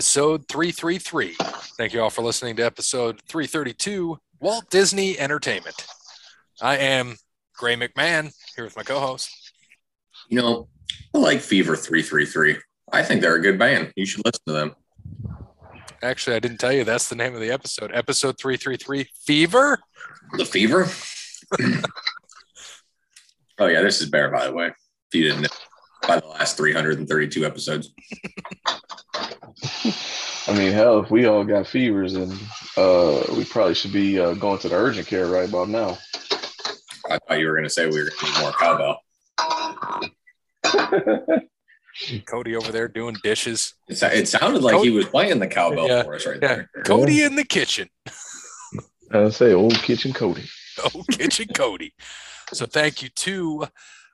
episode 333. Thank you all for listening to episode 332 Walt Disney Entertainment. I am Gray McMahon here with my co host. You know, I like Fever 333. I think they're a good band. You should listen to them. Actually, I didn't tell you that's the name of the episode. Episode 333 Fever. The Fever? oh, yeah, this is Bear, by the way. If you didn't know, by the last 332 episodes. I mean, hell, if we all got fevers, and uh, we probably should be uh, going to the urgent care right about now. I thought you were going to say we were going to need more cowbell. Cody over there doing dishes. It, it sounded like Cody- he was playing the cowbell Yeah, for us right Yeah, there. Cody in the kitchen. I say, old kitchen Cody. Old Kitchen Cody. So thank you to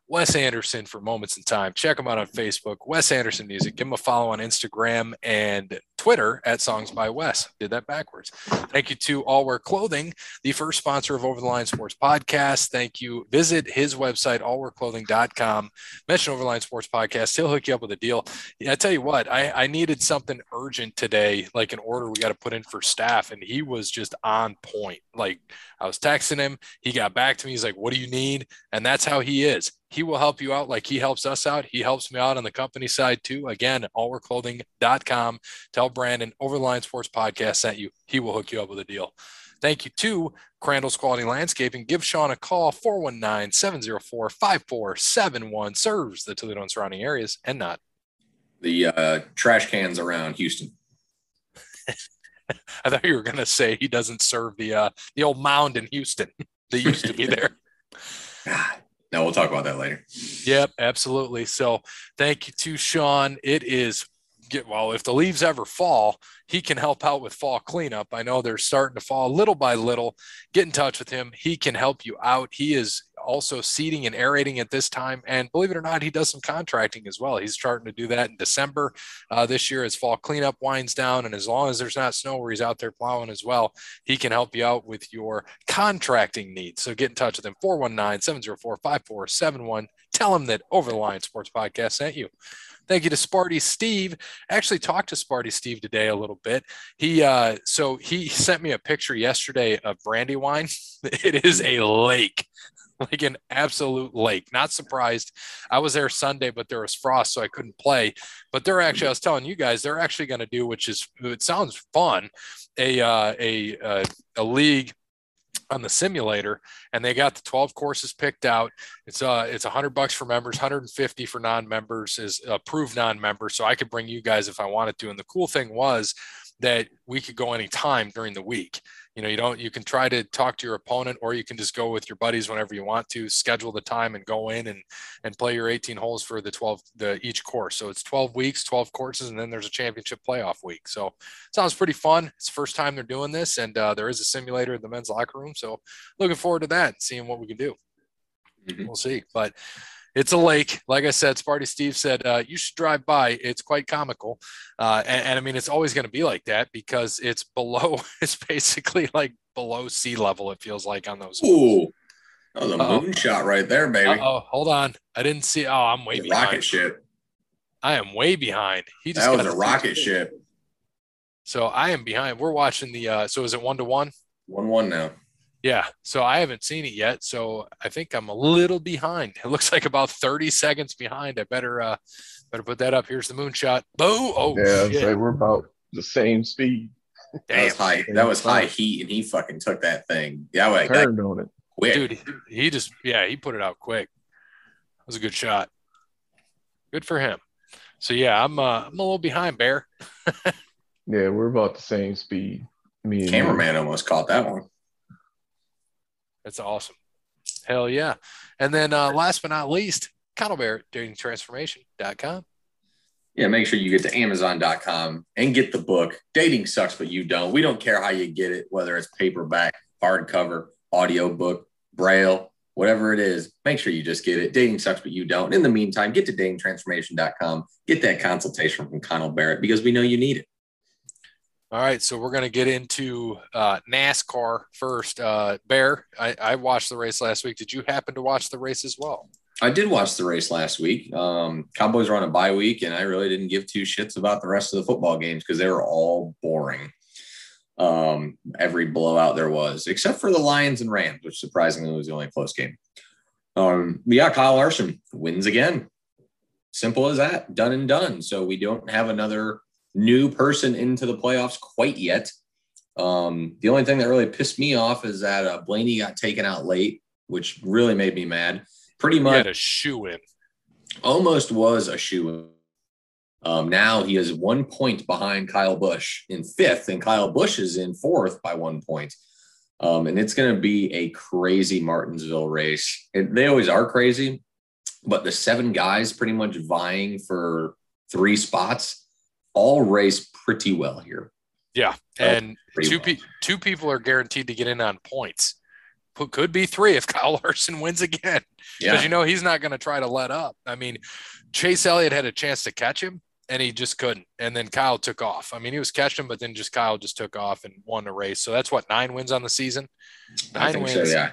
Wes Anderson for Moments in Time. Check him out on Facebook, Wes Anderson Music. Give him a follow on Instagram and Twitter at Songs by Wes. Did that backwards. Thank you to All Wear Clothing, the first sponsor of Over the Line Sports Podcast. Thank you. Visit his website, allwearclothing.com. Mention Over the Line Sports Podcast. He'll hook you up with a deal. Yeah, I tell you what, I, I needed something urgent today, like an order we got to put in for staff, and he was just on point. Like I was texting him, he got back to me. He's like, "What do you need?" And that's how he is. He will help you out like he helps us out. He helps me out on the company side too. Again, allwearclothing.com. Tell Brandon Over the Line Sports Podcast sent you. He will hook you up with a deal. Thank you to Crandall's Quality Landscaping. Give Sean a call 419 704 5471. Serves the Toledo and surrounding areas and not. The uh, trash cans around Houston. I thought you were going to say he doesn't serve the uh, the old mound in Houston that used to be there. God. No, we'll talk about that later. Yep, absolutely. So thank you to Sean. It is get well, if the leaves ever fall, he can help out with fall cleanup. I know they're starting to fall little by little. Get in touch with him. He can help you out. He is also seeding and aerating at this time. And believe it or not, he does some contracting as well. He's starting to do that in December uh, this year as fall cleanup winds down. And as long as there's not snow where he's out there plowing as well, he can help you out with your contracting needs. So get in touch with him 419 704 5471. Tell him that Over the Line Sports Podcast sent you. Thank you to Sparty Steve. I actually talked to Sparty Steve today a little bit. He uh so he sent me a picture yesterday of Brandywine. It is a lake. Like an absolute lake. Not surprised. I was there Sunday, but there was frost, so I couldn't play. But they're actually, I was telling you guys, they're actually going to do, which is, it sounds fun, a uh, a uh, a league on the simulator and they got the 12 courses picked out. It's uh it's 100 bucks for members 150 for non-members is approved non-members so i could bring you guys if i wanted to. And the cool thing was that we could go anytime during the week you know you don't you can try to talk to your opponent or you can just go with your buddies whenever you want to schedule the time and go in and and play your 18 holes for the 12 the each course. So it's 12 weeks 12 courses and then there's a championship playoff week. So sounds pretty fun. It's the first time they're doing this and uh, there is a simulator in the men's locker room. So looking forward to that seeing what we can do. Mhm. we'll see. But it's a lake like i said sparty steve said uh, you should drive by it's quite comical uh, and, and i mean it's always going to be like that because it's below it's basically like below sea level it feels like on those Ooh. That was a Uh-oh. moonshot right there, baby. oh hold on i didn't see oh i'm way The behind rocket ship. i am way behind he just That was got a rocket ship. so i am behind we're watching the uh so is it one to one 1 1 now. Yeah, so I haven't seen it yet, so I think I'm a little behind. It looks like about 30 seconds behind. I better uh better put that up. Here's the moonshot. Boo! Oh yeah, shit. say we're about the same speed. That was Damn. high. That was high heat, and he fucking took that thing. Yeah, like that Turned on it. quick. Dude, he just yeah, he put it out quick. That was a good shot. Good for him. So yeah, I'm uh I'm a little behind, Bear. Yeah, we're about the same speed. Me and you. Cameraman almost caught that one. That's awesome. Hell yeah. And then uh last but not least, Connell Barrett, datingtransformation.com. Yeah, make sure you get to Amazon.com and get the book. Dating sucks, but you don't. We don't care how you get it, whether it's paperback, hardcover, audiobook, braille, whatever it is. Make sure you just get it. Dating sucks, but you don't. In the meantime, get to datingtransformation.com. Get that consultation from Connell Barrett because we know you need it. All right, so we're going to get into uh, NASCAR first. Uh, Bear, I, I watched the race last week. Did you happen to watch the race as well? I did watch the race last week. Um, Cowboys were on a bye week, and I really didn't give two shits about the rest of the football games because they were all boring. Um, every blowout there was, except for the Lions and Rams, which surprisingly was the only close game. Um, yeah, Kyle Larson wins again. Simple as that, done and done. So we don't have another new person into the playoffs quite yet. Um, the only thing that really pissed me off is that uh, Blaney got taken out late, which really made me mad. Pretty much a shoe in. almost was a shoe. Um, now he is one point behind Kyle Busch in fifth, and Kyle Busch is in fourth by one point. Um, and it's going to be a crazy Martinsville race. It, they always are crazy, but the seven guys pretty much vying for three spots all race pretty well here. Yeah, and two well. pe- two people are guaranteed to get in on points. Could be three if Kyle Larson wins again, because Yeah, you know he's not going to try to let up. I mean, Chase Elliott had a chance to catch him, and he just couldn't. And then Kyle took off. I mean, he was catching but then just Kyle just took off and won the race. So that's what nine wins on the season. Nine wins. so. Yeah,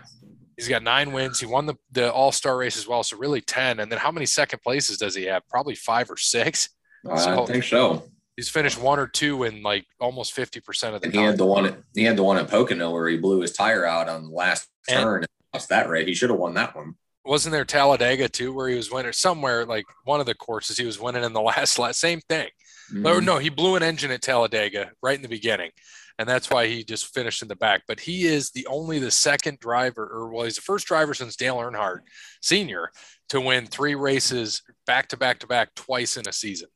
He's got nine wins. He won the, the All Star race as well. So really ten. And then how many second places does he have? Probably five or six. Uh, I So- think so. He's finished one or two in like almost fifty percent of the And he time. had the one. At, he had the one at Pocono where he blew his tire out on the last And- turn and lost that race. He should have won that one. wasn't there Talladega too, where he was winning somewhere like one of the courses he was winning in the last last same thing. Or Mhm. no, he blew an engine at Talladega right in the beginning, and that's why he just finished in the back. But he is the only the second driver, or well, he's the first driver since Dale Earnhardt Senior to win three races back to back to back twice in a season.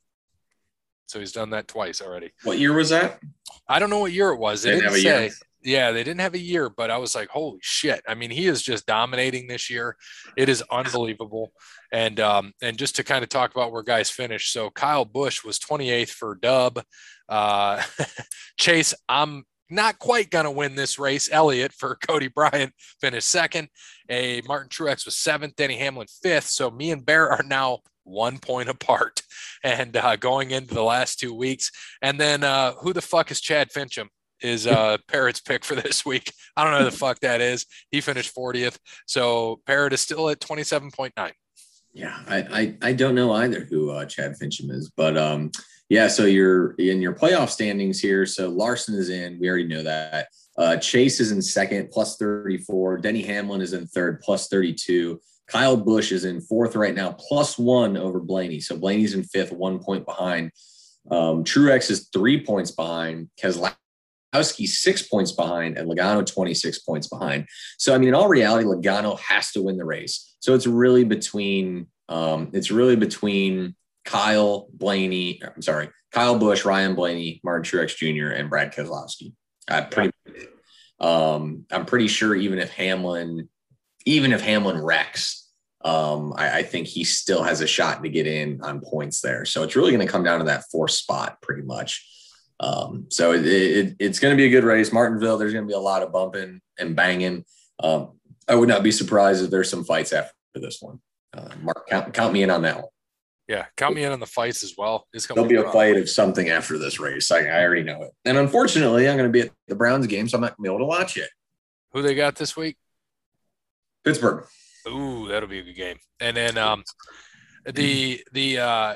So he's done that twice already. What year was that? I don't know what year it was. They Didn't didn't, have a say. year. Yeah, they didn't have a year, but I was like, holy shit. I mean, he is just dominating this year. It is unbelievable. And um, and just to kind of talk about where guys finished. So Kyle Busch was 28th for dub. Uh, Chase, I'm not quite gonna win this race. Elliott for Cody Bryant finished second. A Martin Truex was seventh, Denny Hamlin fifth. So me and Bear are now one point apart and uh, going into the last two weeks. And then uh, who the fuck is Chad Finchum? Is uh, Parrot's pick for this week? I don't know who the fuck that is. He finished 40th, so Parrot is still at 27.9. Yeah, I, I I don't know either who uh, Chad Finchum is, but um, yeah. So you're in your playoff standings here. So Larson is in. We already know that. Uh, Chase is in second, plus 34. Denny Hamlin is in third, plus 32. Kyle Busch is in fourth right now, plus one over Blaney. So Blaney's in fifth, one point behind. Um, Truex is three points behind. Keselowski six points behind, and Logano 26 points behind. So, I mean, in all reality, Logano has to win the race. So it's really between, um, it's really between Kyle Blaney, I'm sorry, Kyle Busch, Ryan Blaney, Martin Truex Jr., and Brad Keselowski. I pretty, um, I'm pretty sure even if Hamlin, even if Hamlin wrecks, um, I, I think he still has a shot to get in on points there. So it's really going to come down to that fourth spot, pretty much. Um, so it, it, it's going to be a good race. Martinville, there's going to be a lot of bumping and banging. Um, I would not be surprised if there's some fights after this one. Uh, Mark, count, count me in on that one. Yeah, count me in on the fights as well. It's gonna There'll be a fight of something after this race. I, I already know it. And unfortunately, I'm going to be at the Browns game, so I'm not going to be able to watch it. Who they got this week? Pittsburgh. Ooh, that'll be a good game. And then um, the the uh,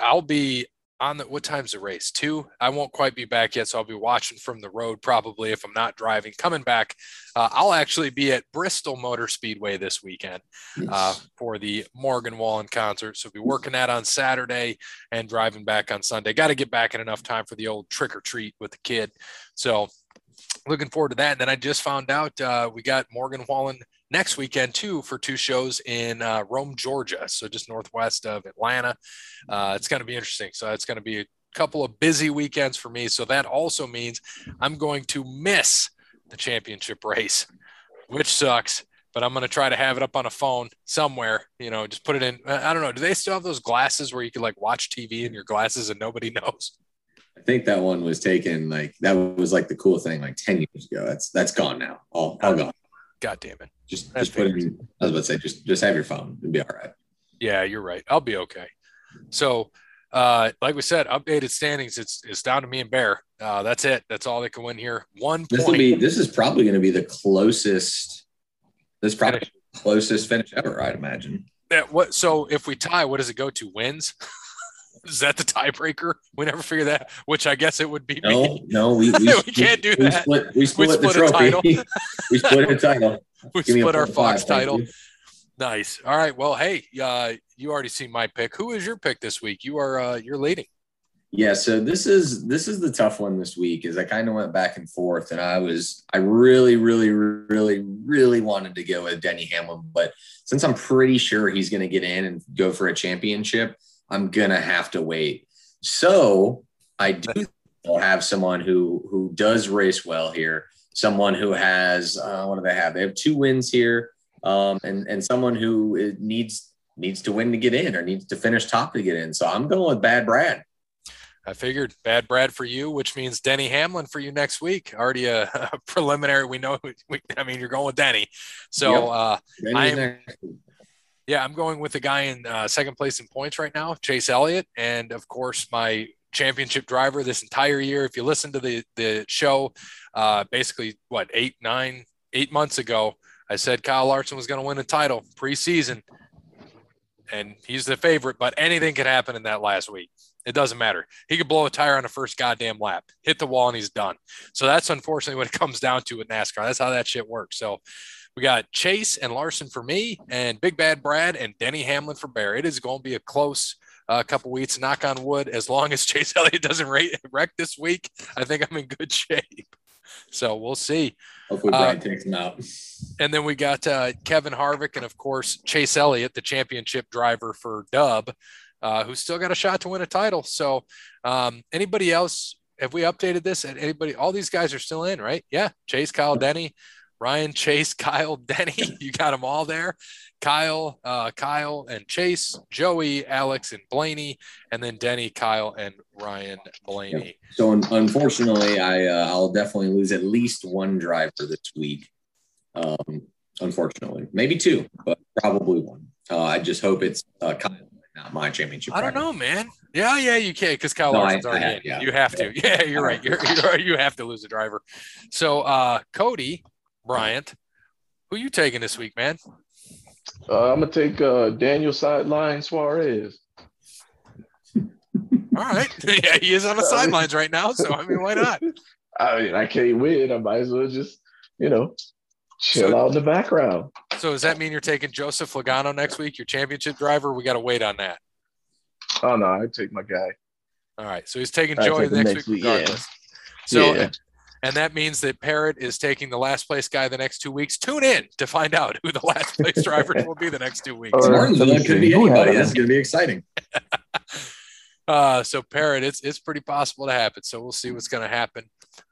I'll be on the what time's the race? Two. I won't quite be back yet, so I'll be watching from the road probably if I'm not driving. Coming back, uh, I'll actually be at Bristol Motor Speedway this weekend uh, for the Morgan Wallen concert. So be working that on Saturday and driving back on Sunday. Got to get back in enough time for the old trick or treat with the kid. So looking forward to that. And then I just found out uh, we got Morgan Wallen next weekend too for two shows in uh, Rome, Georgia. So just northwest of Atlanta. Uh, it's going to be interesting. So it's going to be a couple of busy weekends for me. So that also means I'm going to miss the championship race, which sucks. But I'm going to try to have it up on a phone somewhere. You know, just put it in. I don't know. Do they still have those glasses where you could like watch TV in your glasses and nobody knows? I think that one was taken like that was like the cool thing like 10 years ago. That's that's gone now. All, all gone. God damn it. Just just put it in, I was about to say just just have your phone. It'll be all right. Yeah, you're right. I'll be okay. So, uh, like we said, updated standings. It's it's down to me and Bear. Uh, that's it. That's all they can win here. One This will point. be this is probably going to be the closest this probably the closest finish ever, I'd imagine. Yeah, what? So if we tie, what does it go to? Wins? Is that the tiebreaker? We never figure that. Which I guess it would be. No, me. no, we, we, We can't do we that. Split, we split, split a the title. trophy. we split a title. We Give split our four five, Fox title. Nice. All right. Well, hey, uh, you already see my pick. Who is your pick this week? You are uh, you're leading. Yeah, so this is this is the tough one this week. Is I kind of went back and forth, and I was I really, really, really, really wanted to go with Denny Hamlin, but since I'm pretty sure he's going to get in and go for a championship, I'm gonna have to wait. So I do have someone who who does race well here. Someone who has uh, what do they have? They have two wins here, um, and and someone who is- needs needs to win to get in or needs to finish top to get in. So I'm going with Bad Brad. I figured bad Brad for you, which means Denny Hamlin for you next week. Already a, a preliminary. We know. We, I mean, you're going with Denny. So Yep. uh, I am- next. Yeah, I'm going with the guy in uh, second place in points right now, Chase Elliott, and of course my championship driver this entire year. If you listen to the the show, uh, basically what eight, nine, eight months ago, I said Kyle Larson was going to win a title preseason, and he's the favorite. But anything could happen in that last week. It doesn't matter. He could blow a tire on the first goddamn lap, hit the wall, and he's done. So that's unfortunately what it comes down to with NASCAR. That's how that shit works. So we got Chase and Larson for me, and Big Bad Brad and Denny Hamlin for Bear. It is going to be a close uh, couple weeks. Knock on wood. As long as Chase Elliott doesn't rate, wreck this week, I think I'm in good shape. So we'll see. Hopefully, Uh, takes him out. And then we got uh, Kevin Harvick and of course Chase Elliott, the championship driver for Dub, uh, who's still got a shot to win a title. So um, anybody else? Have we updated this? And anybody? All these guys are still in, right? Yeah, Chase, Kyle, Denny, Ryan, Chase, Kyle, Denny. You got them all there. Kyle, uh, Kyle, and Chase, Joey, Alex, and Blaney, and then Denny, Kyle, and Ryan Blaney. So un- unfortunately, I uh, I'll definitely lose at least one driver this week. Um, unfortunately, maybe two, but probably one. Uh, I just hope it's uh, Kyle, not my championship. I don't know, man. Yeah, yeah, you can't because Kyle No, Larson's I already have- in. yeah. You have to. Yeah, you're right. You're, you're. You have to lose a driver. So, uh, Cody Bryant, who you taking this week, man? Uh, I'm gonna take uh, Daniel sideline Suarez. All right. yeah, he is on the sidelines right now. So, I mean, why not? I mean, I can't win. I might as well just, you know, chill So- out in the background. So, does that mean you're taking Joseph Logano next week, your championship driver? We got to wait on that. Oh no, I take my guy. All right. So, he's taking Joey next, next week, week, yeah. regardless. So, Yeah. And that means that Parrot is taking the last place guy the next two weeks. Tune in to find out who the last place driver will be the next two weeks. All right. Martinsville let me could be anybody. him? That's going to be exciting. Uh, so Parrot, it's it's pretty possible to happen. So we'll see what's going to happen.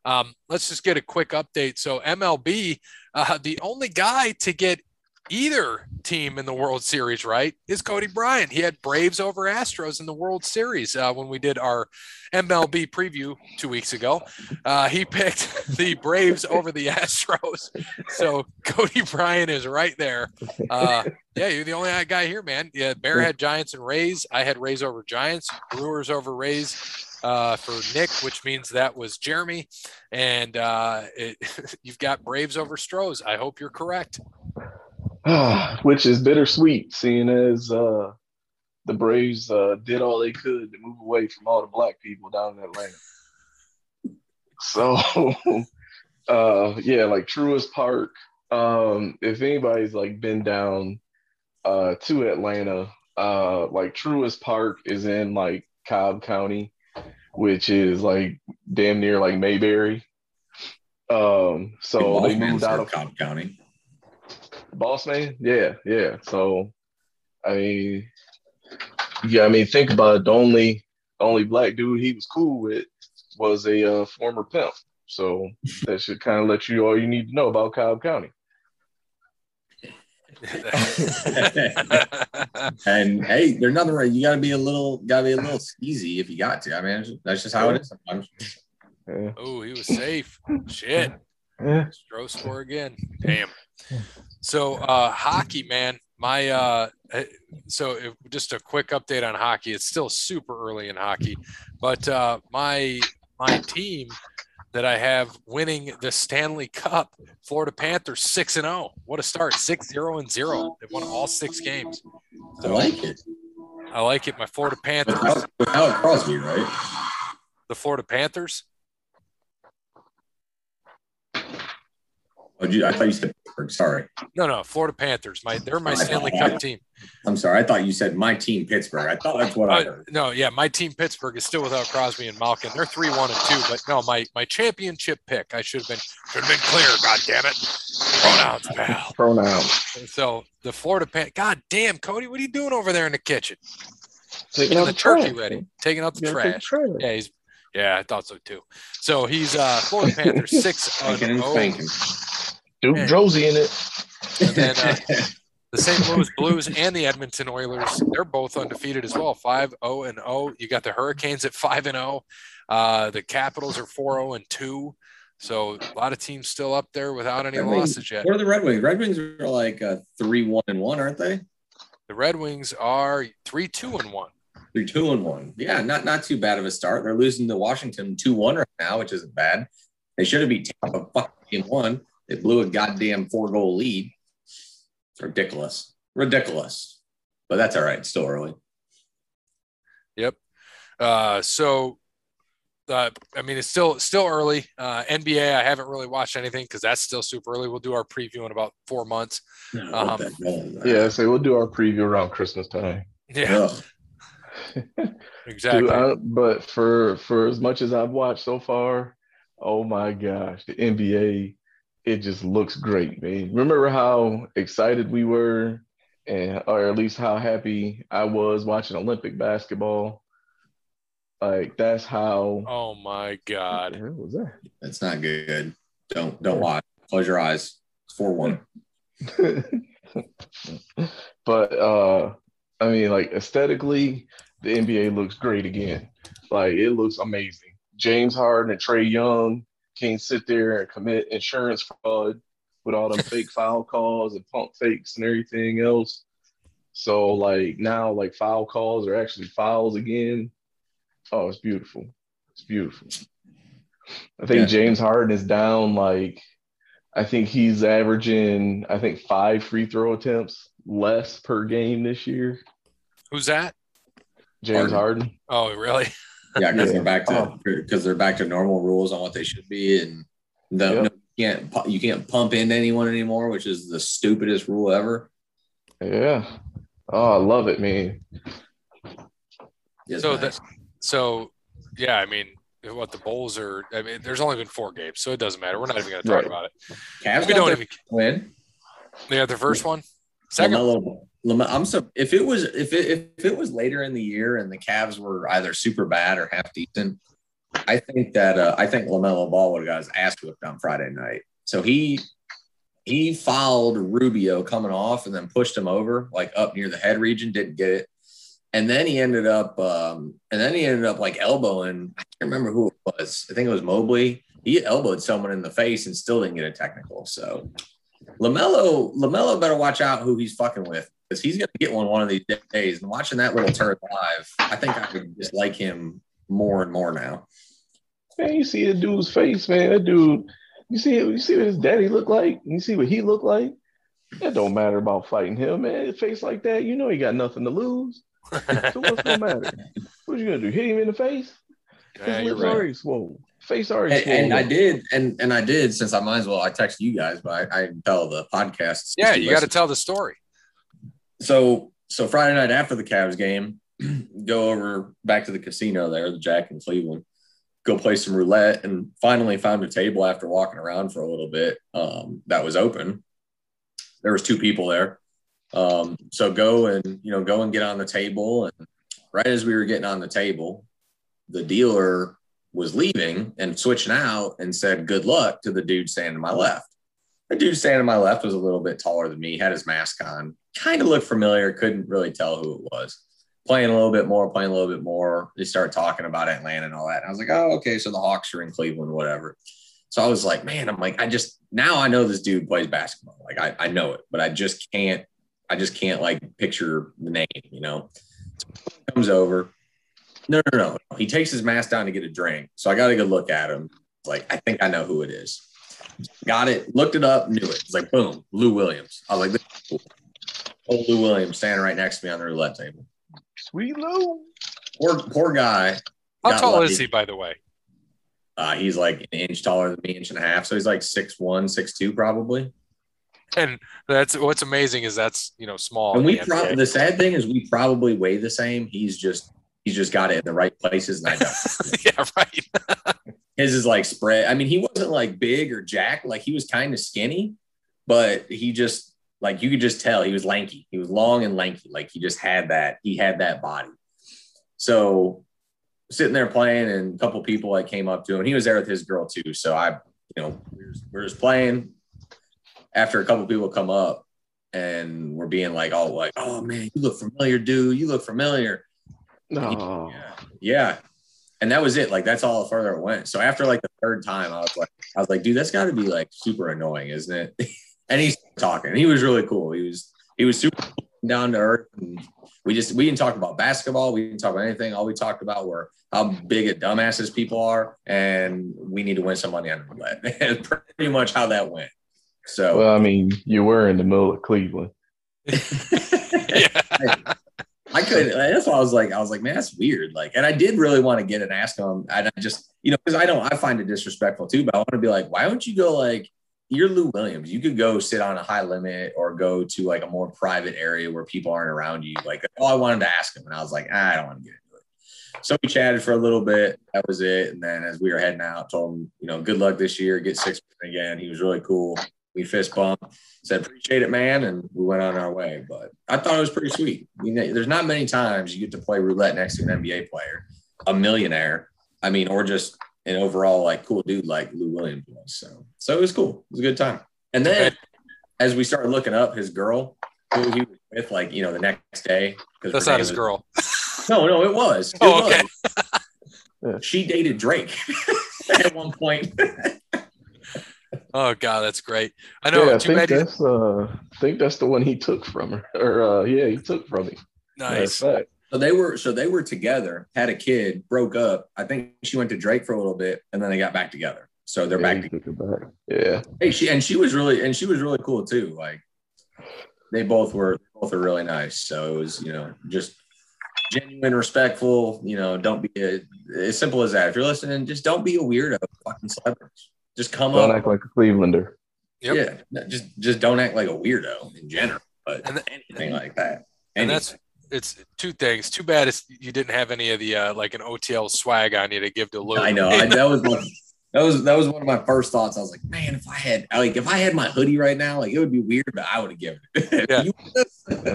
Um, let's just get a quick update. So MLB, uh, the only guy to get either team in the World Series right is Cody Bryant. He had Braves over Astros in the World Series uh, when we did our MLB preview two weeks ago. Uh, he picked the Braves over the Astros. So Cody Bryant is right there. Uh, yeah, you're the only guy here, man. Yeah, Bear had Giants and Rays. I had Rays over Giants, Brewers over Rays uh, for Nick, which means that was Jeremy. And uh, it, you've got Braves over Stros. I hope you're correct. Which is bittersweet, seeing as uh, the Braves uh, did all they could to move away from all the black people down in Atlanta. So, uh, yeah, like Truist Park. Um, if anybody's like been down uh, to Atlanta, uh, like Truist Park is in like Cobb County, which is like damn near like Mayberry. Um, so they moved out of Cobb County. Boss man, yeah, yeah. So, I mean, yeah, I mean, think about it. The only, the only black dude he was cool with was a uh, former pimp. So that should kind of let you all you need to know about Cobb County. And hey, there's nothing right. You got to be a little, got to be a little skeezy if you got to. I mean, that's just how it is sometimes. Yeah. oh, he was safe. Shit. Yeah. Stro score again. Damn. So uh hockey, man. My uh eh, so if, just a quick update on hockey. It's still super early in hockey, but uh my my team that I have winning the Stanley Cup, Florida Panthers 6 and 0. What a start. 6-0 and 0. They've won all six games. I like it. I like it. My Florida Panthers. Without, without Crosby, right? The Florida Panthers. Oh, you, I thought you said Pittsburgh. Sorry. No, no, Florida Panthers. My they're my Stanley Cup team. I'm sorry. I thought you said my team, Pittsburgh. I thought that's what I Uh, heard. no, yeah, my team Pittsburgh is still without Crosby and Malkin. They're three one and two, but no, my my championship pick. I should have been should have been clear. God damn it, pronouns, pal. Pronoun. So the Florida Pan. God damn, Cody, what are you doing over there in the kitchen? Taking Getting out the the turkey trash. ready, taking out the You gotta trash. the trash. Yeah, he's yeah, I thought so too. So he's uh Florida Panthers six Spanking and and oh. spanking. Duke Yeah. Josie in it. And then uh, the St. Louis Blues and the Edmonton Oilers, they're both undefeated as well, 5 0 and 0. You got the Hurricanes at 5 and 0. Uh, the Capitals are 4 0 and 2. So a lot of teams still up there without any Red Wings. losses yet. What are the Red Wings? Red Wings are like uh, three one and one, aren't they? The Red Wings are 3 2 and 1. They're two and one. Yeah, not not too bad of a start. They're losing to Washington two one right now, which isn't bad. They should have beat Tampa fucking one. They blew a goddamn four goal lead. Ridiculous, ridiculous. But that's all right. Still early. Yep. Uh, so, uh, I mean, it's still still early. Uh, NBA, I haven't really watched anything because that's still super early. We'll do our preview in about four months. What Um. Yeah, so we'll do our preview around Christmas time. Yeah, Ugh. exactly. Dude, I- but for for as much as I've watched so far, oh my gosh, the NBA, it just looks great, man. Remember how excited we were, and or at least how happy I was watching Olympic basketball. Like that's how. oh my What God. the hell was that? That's not good. Don't don't watch. Close your eyes. It's four one. but uh I mean like aesthetically the NBA looks great again. Like it looks amazing. James Harden and Trae Young can't sit there and commit insurance fraud with all them fake foul calls and pump fakes and everything else. So like now like foul calls are actually fouls again. Oh, it's beautiful. It's beautiful. I think Yeah. James Harden is down like I think he's averaging I think five free throw attempts less per game this year. Who's that? James Harden. Harden. Oh, really? Yeah, because Yeah. they're back to Oh. because they're back to normal rules on what they should be, and the, Yep. no, you can't you can't pump into anyone anymore, which is the stupidest rule ever. Yeah. Oh, I love it, man. It's So nice. that, so yeah, I mean, what the Bulls are. I mean, there's only been four games, so it doesn't matter. We're not even going to talk Right. about it. Cavs We got don't their even. win. They got their first one. Second. LaMelo, I'm so if it was if it if it was later in the year and the Cavs were either super bad or half decent, I think that uh, I think Lamelo Ball would have got his ass whipped on Friday night. So he he fouled Rubio coming off and then pushed him over like up near the head region, didn't get it, and then he ended up um, and then he ended up like elbowing. I can't remember who it was. I think it was Mobley. He elbowed someone in the face and still didn't get a technical. So Lamelo, Lamelo better watch out who he's fucking with because he's gonna get one one of these days. And watching that little turd live, I think I could just like him more and more now. Man, you see the dude's face, man. That dude, you see you see what his daddy look like? You see what he look like? That don't matter about fighting him, man. His face like that, you know he got nothing to lose. So what's gonna matter? What you gonna do? Hit him in the face? His yeah, lips right. already swole. Face already And, swole. and I did, and and I did since I might as well. I text you guys, but I, I tell the podcast. Yeah, you got to tell the story. So so Friday night after the Cavs game, go over back to the casino there, the Jack in Cleveland, go play some roulette, and finally found a table after walking around for a little bit um, that was open. There was two people there, um, so go and you know go and get on the table, and right as we were getting on the table, the dealer was leaving and switching out and said good luck to the dude standing to my left. The dude standing to my left was a little bit taller than me, had his mask on, kind of looked familiar, couldn't really tell who it was. Playing a little bit more, playing a little bit more. They started talking about Atlanta and all that. And I was like, oh, okay. So the Hawks are in Cleveland, whatever. So I was like, man, I'm like, I just now I know this dude plays basketball. Like I, I know it, but I just can't, I just can't like picture the name, you know. So comes over. No, no, no. He takes his mask down to get a drink. So I got a good look at him. Like, I think I know who it is. Got it, looked it up, knew it. It's like, boom, Lou Williams. I was like, this is cool. Old Lou Williams standing right next to me on the roulette table. Sweet Lou. Poor poor guy. How tall lucky. is he, by the way? Uh, he's like an inch taller than me, inch and a half. So he's like six one, six two, probably. And that's what's amazing is that's you know small. And we the pro- the sad thing is we probably weigh the same. He's just he's just got it in the right places, and I don't. yeah, right. His is like spread. I mean, he wasn't like big or jack. Like he was kind of skinny, but he just like you could just tell he was lanky. He was long and lanky. Like he just had that. He had that body. So sitting there playing, and a couple people like came up to him. He was there with his girl too. So I, you know, we were, we were just playing. After a couple people come up and we're being like, oh, like, oh man, you look familiar, dude. You look familiar. No. Yeah. Yeah. And that was it. Like that's all the further it went. So after like the third time, I was like, I was like, dude, that's got to be like super annoying, isn't it? and he's talking. He was really cool. He was he was super down to earth. And we just we didn't talk about basketball. We didn't talk about anything. All we talked about were how big a dumbasses people are, and we need to win some money on the roulette. That's pretty much how that went. So Well, I mean, you were in the middle of Cleveland. yeah. I couldn't. That's why I was like, I was like, man, that's weird. Like, and I did really want to get and ask him. And I just, you know, because I don't, I find it disrespectful too. But I want to be like, why don't you go like, you're Lou Williams. You could go sit on a high limit or go to like a more private area where people aren't around you. Like, oh, I wanted to ask him, and I was like, ah, I don't want to get into it. So we chatted for a little bit. That was it. And then as we were heading out, told him, you know, good luck this year. Get six again. He was really cool. We fist bumped said appreciate it man and we went on our way but i thought it was pretty sweet I mean, there's not many times you get to play roulette next to an nba player a millionaire i mean or just an overall like cool dude like lou williams was so so it was cool it was a good time and then as we started looking up his girl who he was with like you know the next day. That's not his was- girl. no no it was oh, It Oh, okay. was. she dated drake at one point Oh god, that's great. I know. yeah, I think bad he's that's uh, I think that's the one he took from her. Or uh, yeah, he took from me. nice. Matter. So they were so they were together, had a kid, broke up. I think she went to Drake for a little bit, and then they got back together. So they're Yeah, back. Together. back. Yeah. Hey, she and she was really and she was really cool too. Like they both were both are really nice. So it was you know just genuine, respectful. You know, don't be a, as simple as that. If you're listening, just don't be a weirdo. Fucking celebrities. Just come Don't up. act like a Clevelander. Yep. Yeah, just just don't act like a weirdo in general. But And th- anything like that. And that's it's two things. Too bad it's, you didn't have any of the uh, like an OTL swag on you to give to Lou. I know. I, that was one, that was that was one of my first thoughts. I was like, man, if I had like if I had my hoodie right now, like it would be weird, but I would have given it. Yeah. You?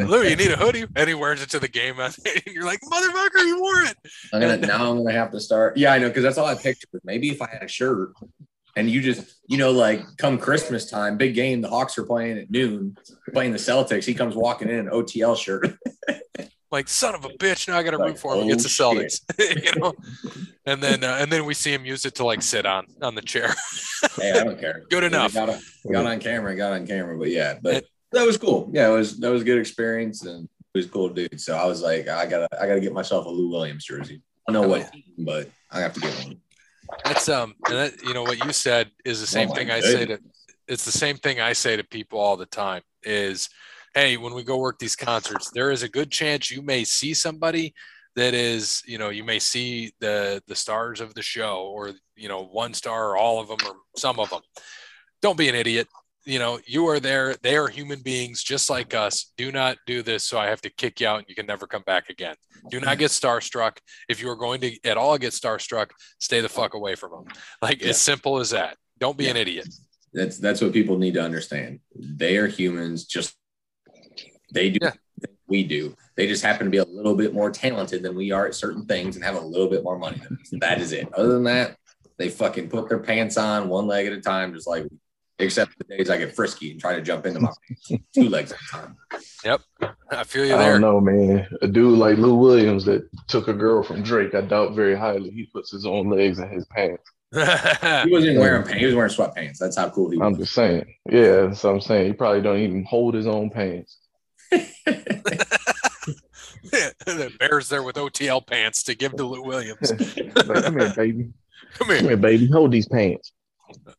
Lou, you need a hoodie, and he wears it to the game. And you're like, motherfucker, you wore it. I'm gonna now. I'm gonna have to start. Yeah, I know because that's all I pictured. Maybe if I had a shirt, and you just you know like come Christmas time, big game. The Hawks are playing at noon, playing the Celtics. He comes walking in an OTL shirt. Like son of a bitch. Now I got to Like, root for him oh, against the Celtics. you know. And then uh, and then we see him use it to like sit on on the chair. hey, I don't care. Good enough. Got, on, got on camera. Got on camera. But yeah, but that was cool. Yeah, it was that was a good experience and it was cool, dude. So I was like, I gotta I gotta get myself a Lou Williams jersey. I don't know what, team, but I have to get one. That's um, and that you know what you said is the same Oh, thing I say to. It's the same thing I say to people all the time. Is hey, when we go work these concerts, there is a good chance you may see somebody that is, you know, you may see the the stars of the show, or you know, one star, or all of them, or some of them. Don't be an idiot. You know, you are there. They are human beings just like us. Do not do this so I have to kick you out and you can never come back again. Do not get starstruck. If you are going to at all get starstruck, stay the fuck away from them. Like Yeah. as simple as that. Don't be an idiot. That's that's what people need to understand. They are humans, just they do Yeah. we do. They just happen to be a little bit more talented than we are at certain things and have a little bit more money. That is it. Other than that, they fucking put their pants on one leg at a time, just like except the days I get frisky and try to jump into my two legs at a time. Yep, I feel you I don't know, man. A dude like Lou Williams that took a girl from Drake, I doubt very highly he puts his own legs in his pants. He wasn't wearing pants, he was wearing sweatpants. That's how cool he was. I'm just saying. Yeah, that's what I'm saying. He probably don't even hold his own pants. the Bears there with OTL pants to give to Lou Williams. Like, come here, baby. Come Come here. here, baby. Hold these pants.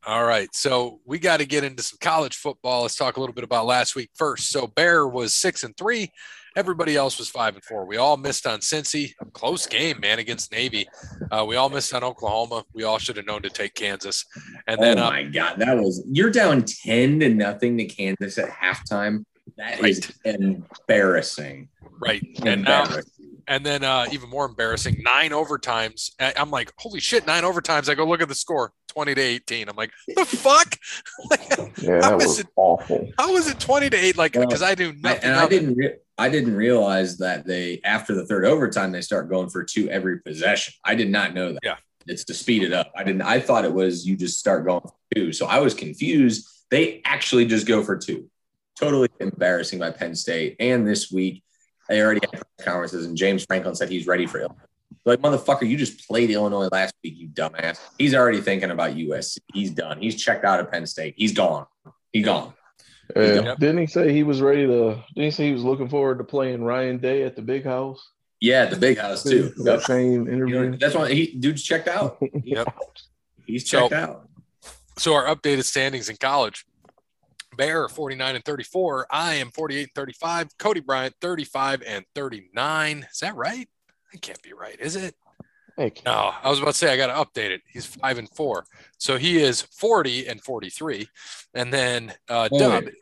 All right. So we got to get into some college football. Let's talk a little bit about last week first. So Bear was six and three. Everybody else was five and four. We all missed on Cincy. Close game, man, against Navy. Uh, we all missed on Oklahoma. We all should have known to take Kansas. And then, oh uh, my god, that was you're down ten to nothing to Kansas at halftime. That is embarrassing. right. And now. And then uh, even more embarrassing, nine overtimes. I- I'm like, holy shit, nine overtimes. I go look at the score, 20 to 18. I'm like, the fuck? Yeah, How that is was it- awful. How is it 20 to 8? Like, Well, because I do nothing. and I didn't re- I didn't realize that they after the third overtime they start going for two every possession. I did not know that. Yeah. It's to speed it up. I didn't I thought it was you just start going for two. So I was confused. They actually just go for two. Totally embarrassing by Penn State. And this week they already had press conferences and James Franklin said he's ready for Illinois. Like motherfucker, you just played Illinois last week, you dumbass. He's already thinking about USC. He's done. He's checked out of Penn State. He's gone. He's gone. Yeah. Yep. Didn't he say he was ready to? Didn't he say he was looking forward to playing Ryan Day at the big house? Yeah, the big house too. That same You interview. know, that's why he dude's checked out. Yep. He's So- checked out. So our updated standings in college. Bear 49 and 34. I am 48 and 35. Cody Bryant 35 and 39. Is that right? That can't be right, is it? Heck, No, I was about to say I got to update it. He's five and four, so he is 40 and 43. And then uh, Wait, Dub, wait.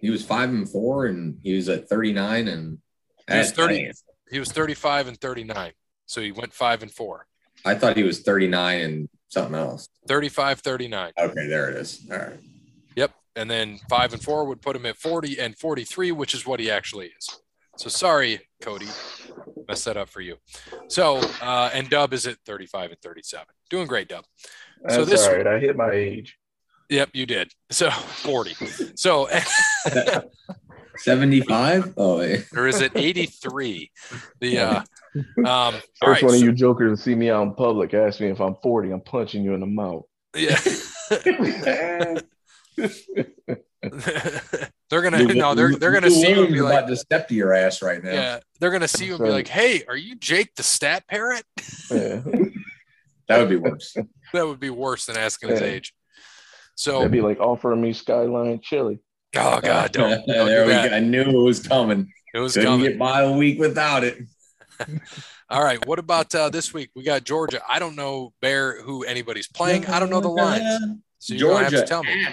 He was five and four, and he was at thirty nine, and He was 30. he was 35 and 39. So he went five and four. I thought he was thirty nine and something else. 35, 39. Okay, there it is. All right. Yep. And then five and four would put him at 40 and 43, which is what he actually is. So sorry, Cody. Messed that up for you. So, uh, and Dub is at 35 and 37. Doing great, Dub. that's so this- all right. I hit my age. Yep, you did. So 40. So, Seventy five. Oh, wait. or is it 83? The, uh, um, First right. one of you jokers to see me out in public ask me if I'm 40, I'm punching you in the mouth. yeah. they're gonna no, they're they're gonna see you and be You're like, about to step to your ass right now. yeah, they're gonna see you and be like, hey, are you Jake the stat parrot? Yeah. That would be worse. That would be worse than asking his age. So, That'd be like offering me Skyline chili. oh god, don't, don't there do we that. go. I knew it was coming. It was Couldn't coming. get by a week without it. All right, what about uh, this week? We got Georgia. I don't know Bear who anybody's playing. I don't know the lines, so you're gonna have Georgia to tell me.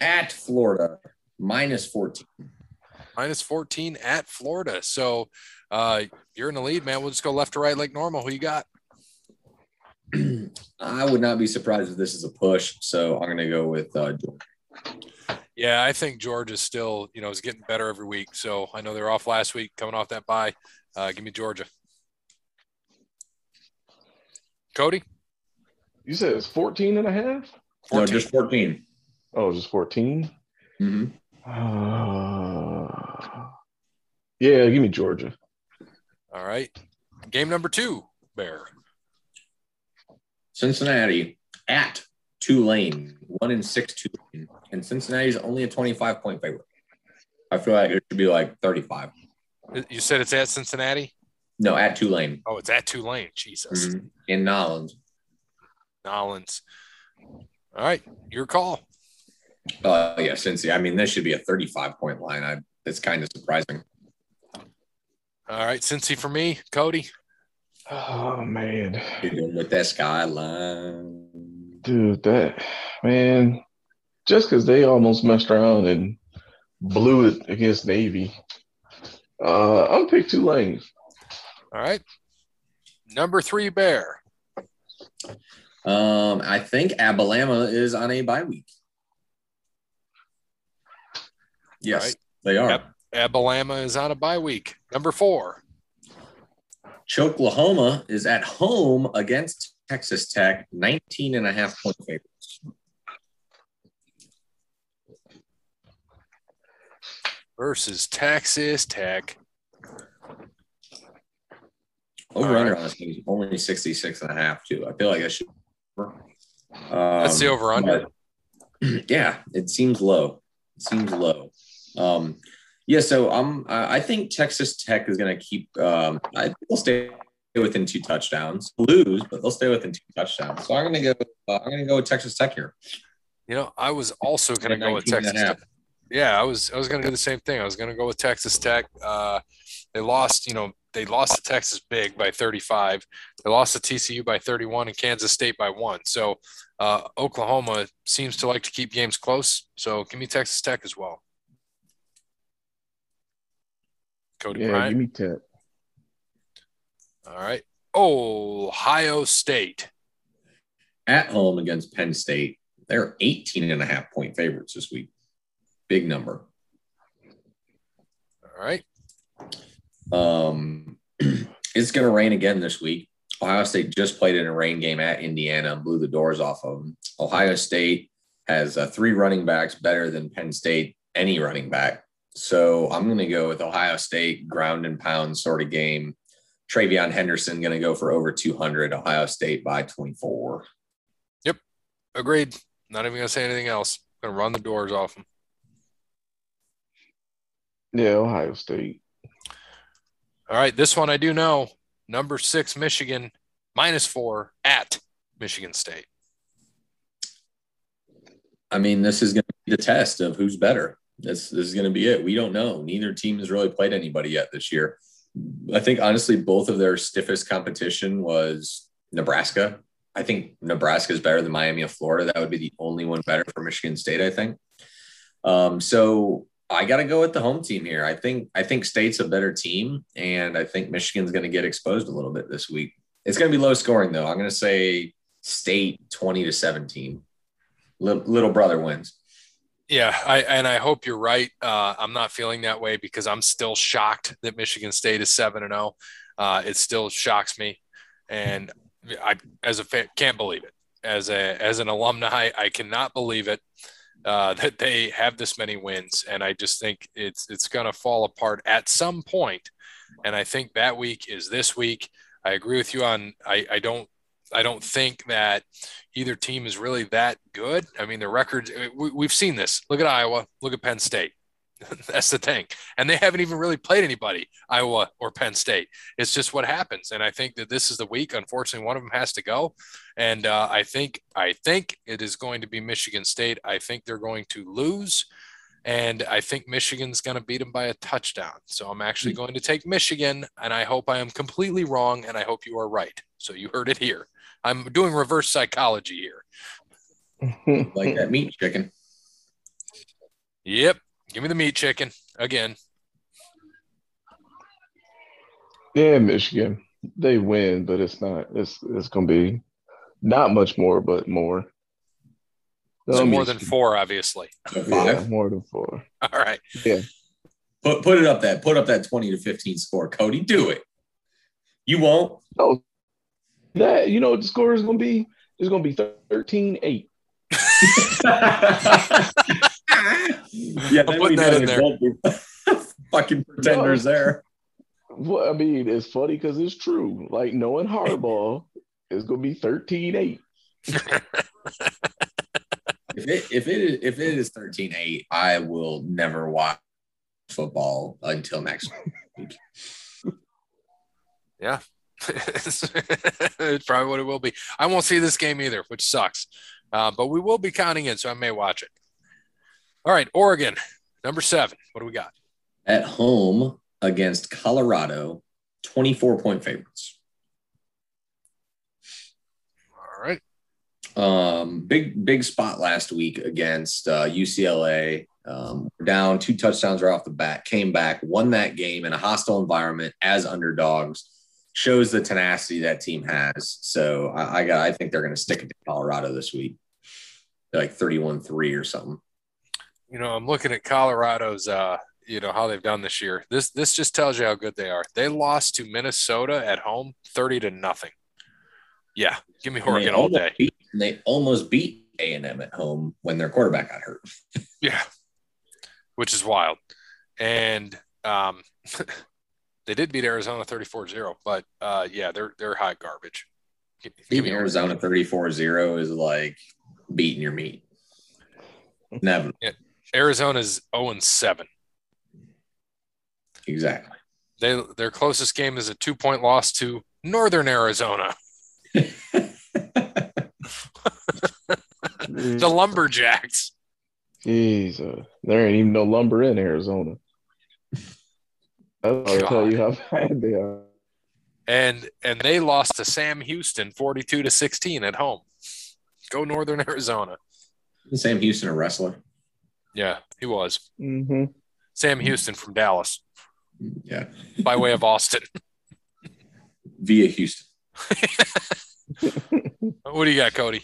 At, at Florida minus fourteen. Minus 14 at Florida. So uh, you're in the lead, man. We'll just go left to right like normal. Who you got? I would not be surprised if this is a push. So I'm going to go with uh, Georgia. Yeah, I think Georgia's still, you know, is getting better every week. So I know they're off last week, coming off that bye. Uh, give me Georgia. Cody, You said it's 14 and a half? 14. No, just 14. Oh, just 14? Mhm. Uh, yeah, give me Georgia. All right. Game number two, Bear. Cincinnati at Tulane, one in six Tulane, and Cincinnati's only a 25 point favorite. I feel like it should be like 35. You said it's at Cincinnati? No, at Tulane Oh, it's at Tulane. Jesus. Mhm. in Nolans. Nolans. All right. Your call. Uh, yeah, Cincy. I mean, this should be a 35 point line. I, it's kind of surprising. All right. Cincy for me. Cody. Oh, man. You're doing with that skyline. Dude, that, man, just because they almost messed around and blew it against Navy, uh, I'll pick Tulane. All right. Number three, Bear. Um, I think Abalama is on a bye week. Yes, Right. they are. Yep. Abalama is on a bye week. Number four. Choklahoma is at home against Texas Tech, 19 and a half point favorites. versus Texas Tech. Over under right. on this game is only 66 and a half, too. I feel like I should. That's the Um, over under. yeah, it seems low. It seems low. Um, yeah, so um, I think Texas Tech is going to keep. Um, I think they'll stay within two touchdowns. Lose, but they'll stay within two touchdowns. So I'm gonna go. Uh, I'm gonna go with Texas Tech here. You know, I was also going to go with 19 and a Texas. Tech. Yeah, I was I was going to do the same thing. I was going to go with Texas Tech. Uh, they lost, you know, they lost to Texas big by 35. They lost to TCU by 31 and Kansas State by one. So uh, Oklahoma seems to like to keep games close. So give me Texas Tech as well. Cody Yeah, Bryant. give me Tech. All right. Ohio State. At home against Penn State, they're 18 and a half point favorites this week. Big number. All right. Um, it's going to rain again this week. Ohio State just played in a rain game at Indiana and blew the doors off of them. Ohio State has uh, three running backs better than Penn State, any running back. So I'm going to go with Ohio State ground and pound sort of game. TreVeyon Henderson going to go for over 200. Ohio State by 24. Yep, Agreed. Not even going to say anything else. Going to run the doors off them. Yeah, Ohio State. All right. This one I do know. Number six, Michigan, minus four at Michigan State. I mean, this is going to be the test of who's better. This, this is going to be it. We don't know. Neither team has really played anybody yet this year. I think honestly, both of their stiffest competition was Nebraska. I think Nebraska is better than Miami of Florida. That would be the only one better for Michigan State. I think. Um, so I got to go with the home team here. I think I think State's a better team, and I think Michigan's going to get exposed a little bit this week. It's going to be low scoring though. I'm going to say State twenty to seventeen. Little, little brother wins. Yeah, I and I hope you're right. Uh, I'm not feeling that way because I'm still shocked that Michigan State is seven and zero. Uh, It still shocks me, and I, as a fan, can't believe it. As a as an alumni, I cannot believe it uh, that they have this many wins, and I just think it's it's going to fall apart at some point. And I think that week is this week. I agree with you on. I, I don't I don't think that either team is really that good. I mean, the records, we, we've seen this. Look at Iowa, look at Penn State. That's the thing. And they haven't even really played anybody, Iowa or Penn State. It's just what happens. And I think that this is the week. Unfortunately, one of them has to go. And uh, I think, I think it is going to be Michigan State. I think they're going to lose. And I think Michigan's going to beat them by a touchdown. So I'm actually going to take Michigan. And I hope I am completely wrong. And I hope you are right. So you heard it here. I'm doing reverse psychology here. Like that meat chicken. Yep. Give me the meat chicken again. yeah, Michigan. They win, but it's not. It's it's gonna be not much more, but more. So They'll more be- than four, obviously. So Yeah, five. more than four. All right. Yeah. Put put it up that put up that twenty to fifteen score, Cody. Do it. You won't. No, that you know what the score is gonna be? It's gonna be 13-8. yeah, I'm putting that in there. there. Fucking pretenders there. Well, I mean, it's funny because it's true. Like knowing hardball, it's gonna be 13-8. If it if it is if it is 13-8, I will never watch football until next week. Yeah. it's probably what it will be. I won't see this game either, which sucks. Uh, but we will be counting in, so I may watch it. All right, Oregon, number seven. What do we got? At home against Colorado, 24 point favorites. All right. Um, big big spot last week against uh, UCLA. Um, down two touchdowns right off the bat, came back, won that game in a hostile environment as underdogs. Shows the tenacity that team has. So I, I got. I think they're going to stick it to Colorado this week, They're like thirty-one three or something. You know, I'm looking at Colorado's uh, you know, how they've done this year. This this just tells you how good they are. They lost to Minnesota at home 30 to nothing. Yeah, give me Oregon all day. beat- they almost beat A and M at home when their quarterback got hurt. Yeah, which is wild. And um, they did beat Arizona 34-0, but uh, yeah, they're they're hot garbage. Give, give Beating me Arizona 34-0 is like beating your meat. Never. Arizona's 0 and 7. Exactly. They their closest game is a two point loss to Northern Arizona. the Lumberjacks. Jeez, uh, there ain't even no lumber in Arizona. I'll tell you how bad they are. And and they lost to Sam Houston 42 to 16 at home. Go Northern Arizona. Sam Houston, a wrestler. Yeah, he was. Mm-hmm. Sam Houston from Dallas Yeah. by way of Austin. Via Houston. what do you got, Cody?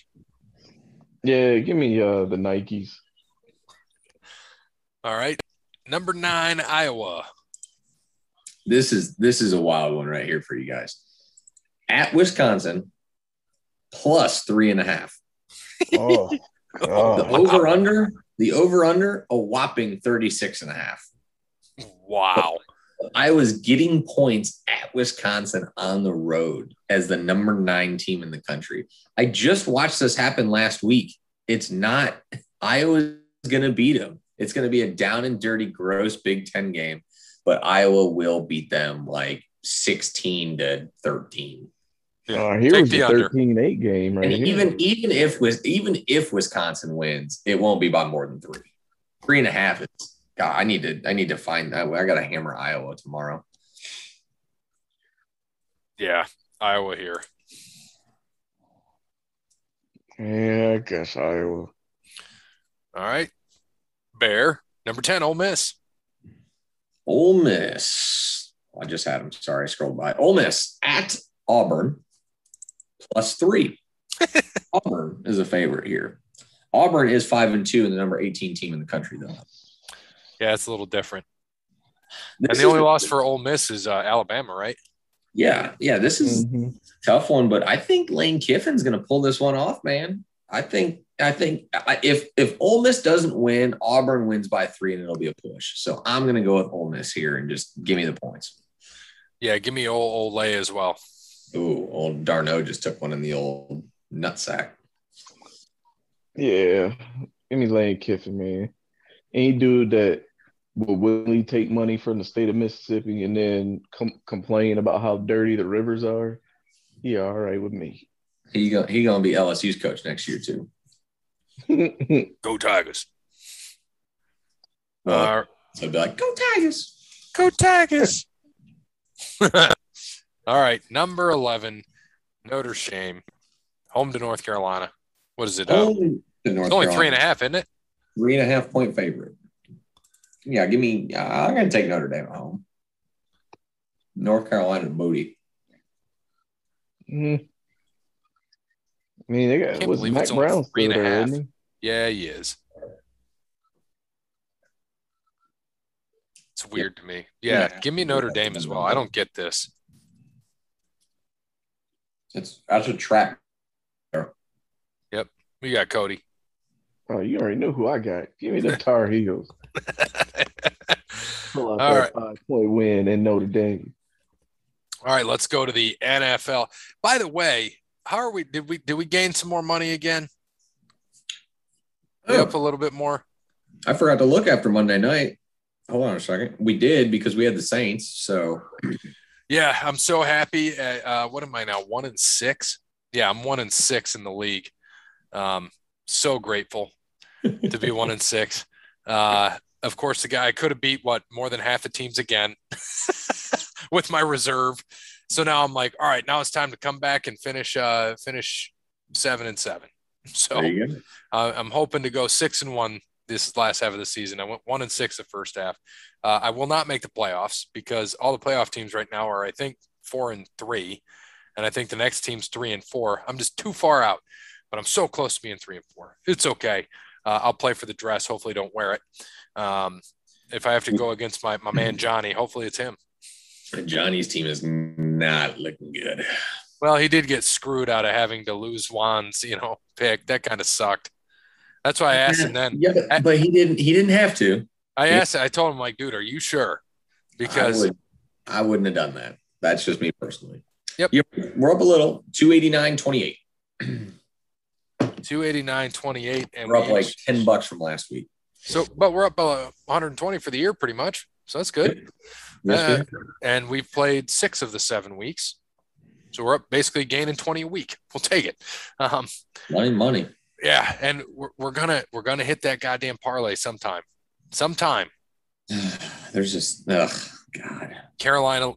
Yeah, give me uh, the Nikes. All right. Number nine, Iowa. This is this is a wild one right here for you guys. At Wisconsin, plus three and a half. Oh, The oh. over under, the over under, a whopping 36 and a half. Wow. I was getting points at Wisconsin on the road as the number nine team in the country. I just watched this happen last week. It's not Iowa's going to beat them. It's going to be a down and dirty, gross Big Ten game, but Iowa will beat them like 16 to 13. Uh, here Take was the a under. 13-8 game right And here. even even if was even if Wisconsin wins, it won't be by more than three. Three and a half is God. I need to I need to find that. I got to hammer Iowa tomorrow. Yeah, Iowa here. yeah, I guess Iowa. All right. Bear, number 10, Ole Miss. Ole Miss. I just had them. Sorry, I scrolled by. Ole Miss at Auburn plus three. Auburn is a favorite here. Auburn is five and two and the number 18 team in the country, though. Yeah, it's a little different. This And the only is- loss for Ole Miss is uh, Alabama, right? Yeah, yeah, this is Mhm. tough one, but I think Lane Kiffin's going to pull this one off, man. I think I think if if Ole Miss doesn't win, Auburn wins by three, and it'll be a push. So I'm going to go with Ole Miss here and just give me the points. Yeah, give me Ole, Ole as well. Ooh, old Darno just took one in the old nutsack. Yeah, give me Lane Kiffin, man. Any dude that will willingly take money from the state of Mississippi and then com- complain about how dirty the rivers are, yeah, all right with me. He go, he going to be LSU's coach next year too. Go Tigers. Well, Uh, so I'd be like, go Tigers. go Tigers. All right, number 11, Notre Dame, home to North Carolina. What is it? Uh, Only, to North it's only Carolina. three and a half, isn't it? Three and a half point favorite. Yeah, give me. Uh, I'm going to take Notre Dame at home. North Carolina booty. Mhm. I mean, they got Can't was believe Mac it's only Brown three still and a there, isn't Yeah, he is. It's weird to me. Yeah, Yeah. give me Notre Dame as well. I don't get this. It's that's a track. Yep, we got Cody. Oh, you already know who I got. Give me the Tar Heels. Pull out All five point win in Notre Dame. All right, let's go to the NFL. By the way, how are we? Did we did we gain some more money again? We up a little bit more. I forgot to look after Monday night. Hold on a second. We did because we had the Saints. So Yeah, I'm so happy. Uh, uh, what am I now? One and six. Yeah, I'm one and six in the league. Um, so grateful to be one and six. Uh, of course, the guy could have beat what more than half the teams again with my reserve. So now I'm like, all right, now it's time to come back and finish uh, finish seven and seven. So there you go. uh, I'm hoping to go six and one this last half of the season. I went one and six the first half. Uh, I will not make the playoffs because all the playoff teams right now are, I think, four and three, and I think the next team's three and four. I'm just too far out, but I'm so close to being three and four. It's okay. Uh, I'll play for the dress. Hopefully, don't wear it. Um, if I have to go against my my man Johnny, hopefully it's him. Johnny's team is not looking good. Well, he did get screwed out of having to lose Juan's, you know, pick. That kind of sucked. That's why I asked him then. Yeah, but, but he didn't. He didn't have to. I asked, I told him, like, dude, are you sure? Because I, would, I wouldn't have done that. That's just me personally. Yep. We're up a little. 289, 28. 289, 28, and We're up we like used- 10 bucks from last week. so, but we're up uh, 120 for the year, pretty much. So that's good. That's Uh, good. And we've played six of the seven weeks. So we're up basically gaining 20 a week. We'll take it. Um, money, money. Yeah, and we're, we're gonna we're gonna hit that goddamn parlay sometime. Sometime. There's just ugh, God. Carolina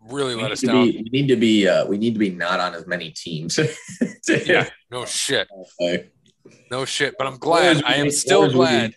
really We let us to down. be- we need to be. Uh, we need to be not on as many teams. yeah, no shit, Okay. no shit. But I'm glad. I am still glad.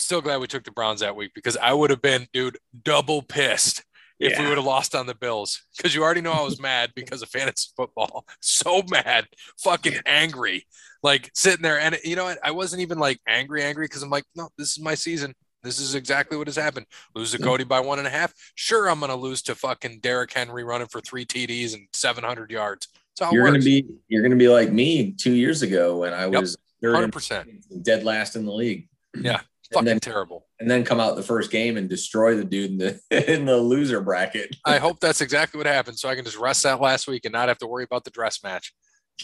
Still glad we took the Browns that week because I would have been, dude, double pissed if we would have lost on the Bills. Because you already know I was mad because of fantasy football. So mad, fucking angry, like sitting there. And you know what? I wasn't even like angry, angry because I'm like, no, this is my season. This is exactly what has happened. Lose to Cody by one and a half. Sure, I'm going to lose to fucking Derrick Henry running for three TDs and 700 yards. You're gonna be. You're gonna be like me two years ago when I Yep. was and 100%. dead last in the league. Yeah. Fucking then, terrible. And then come out the first game and destroy the dude in the in the loser bracket. I hope that's exactly what happened so I can just rest that last week and not have to worry about the dress match.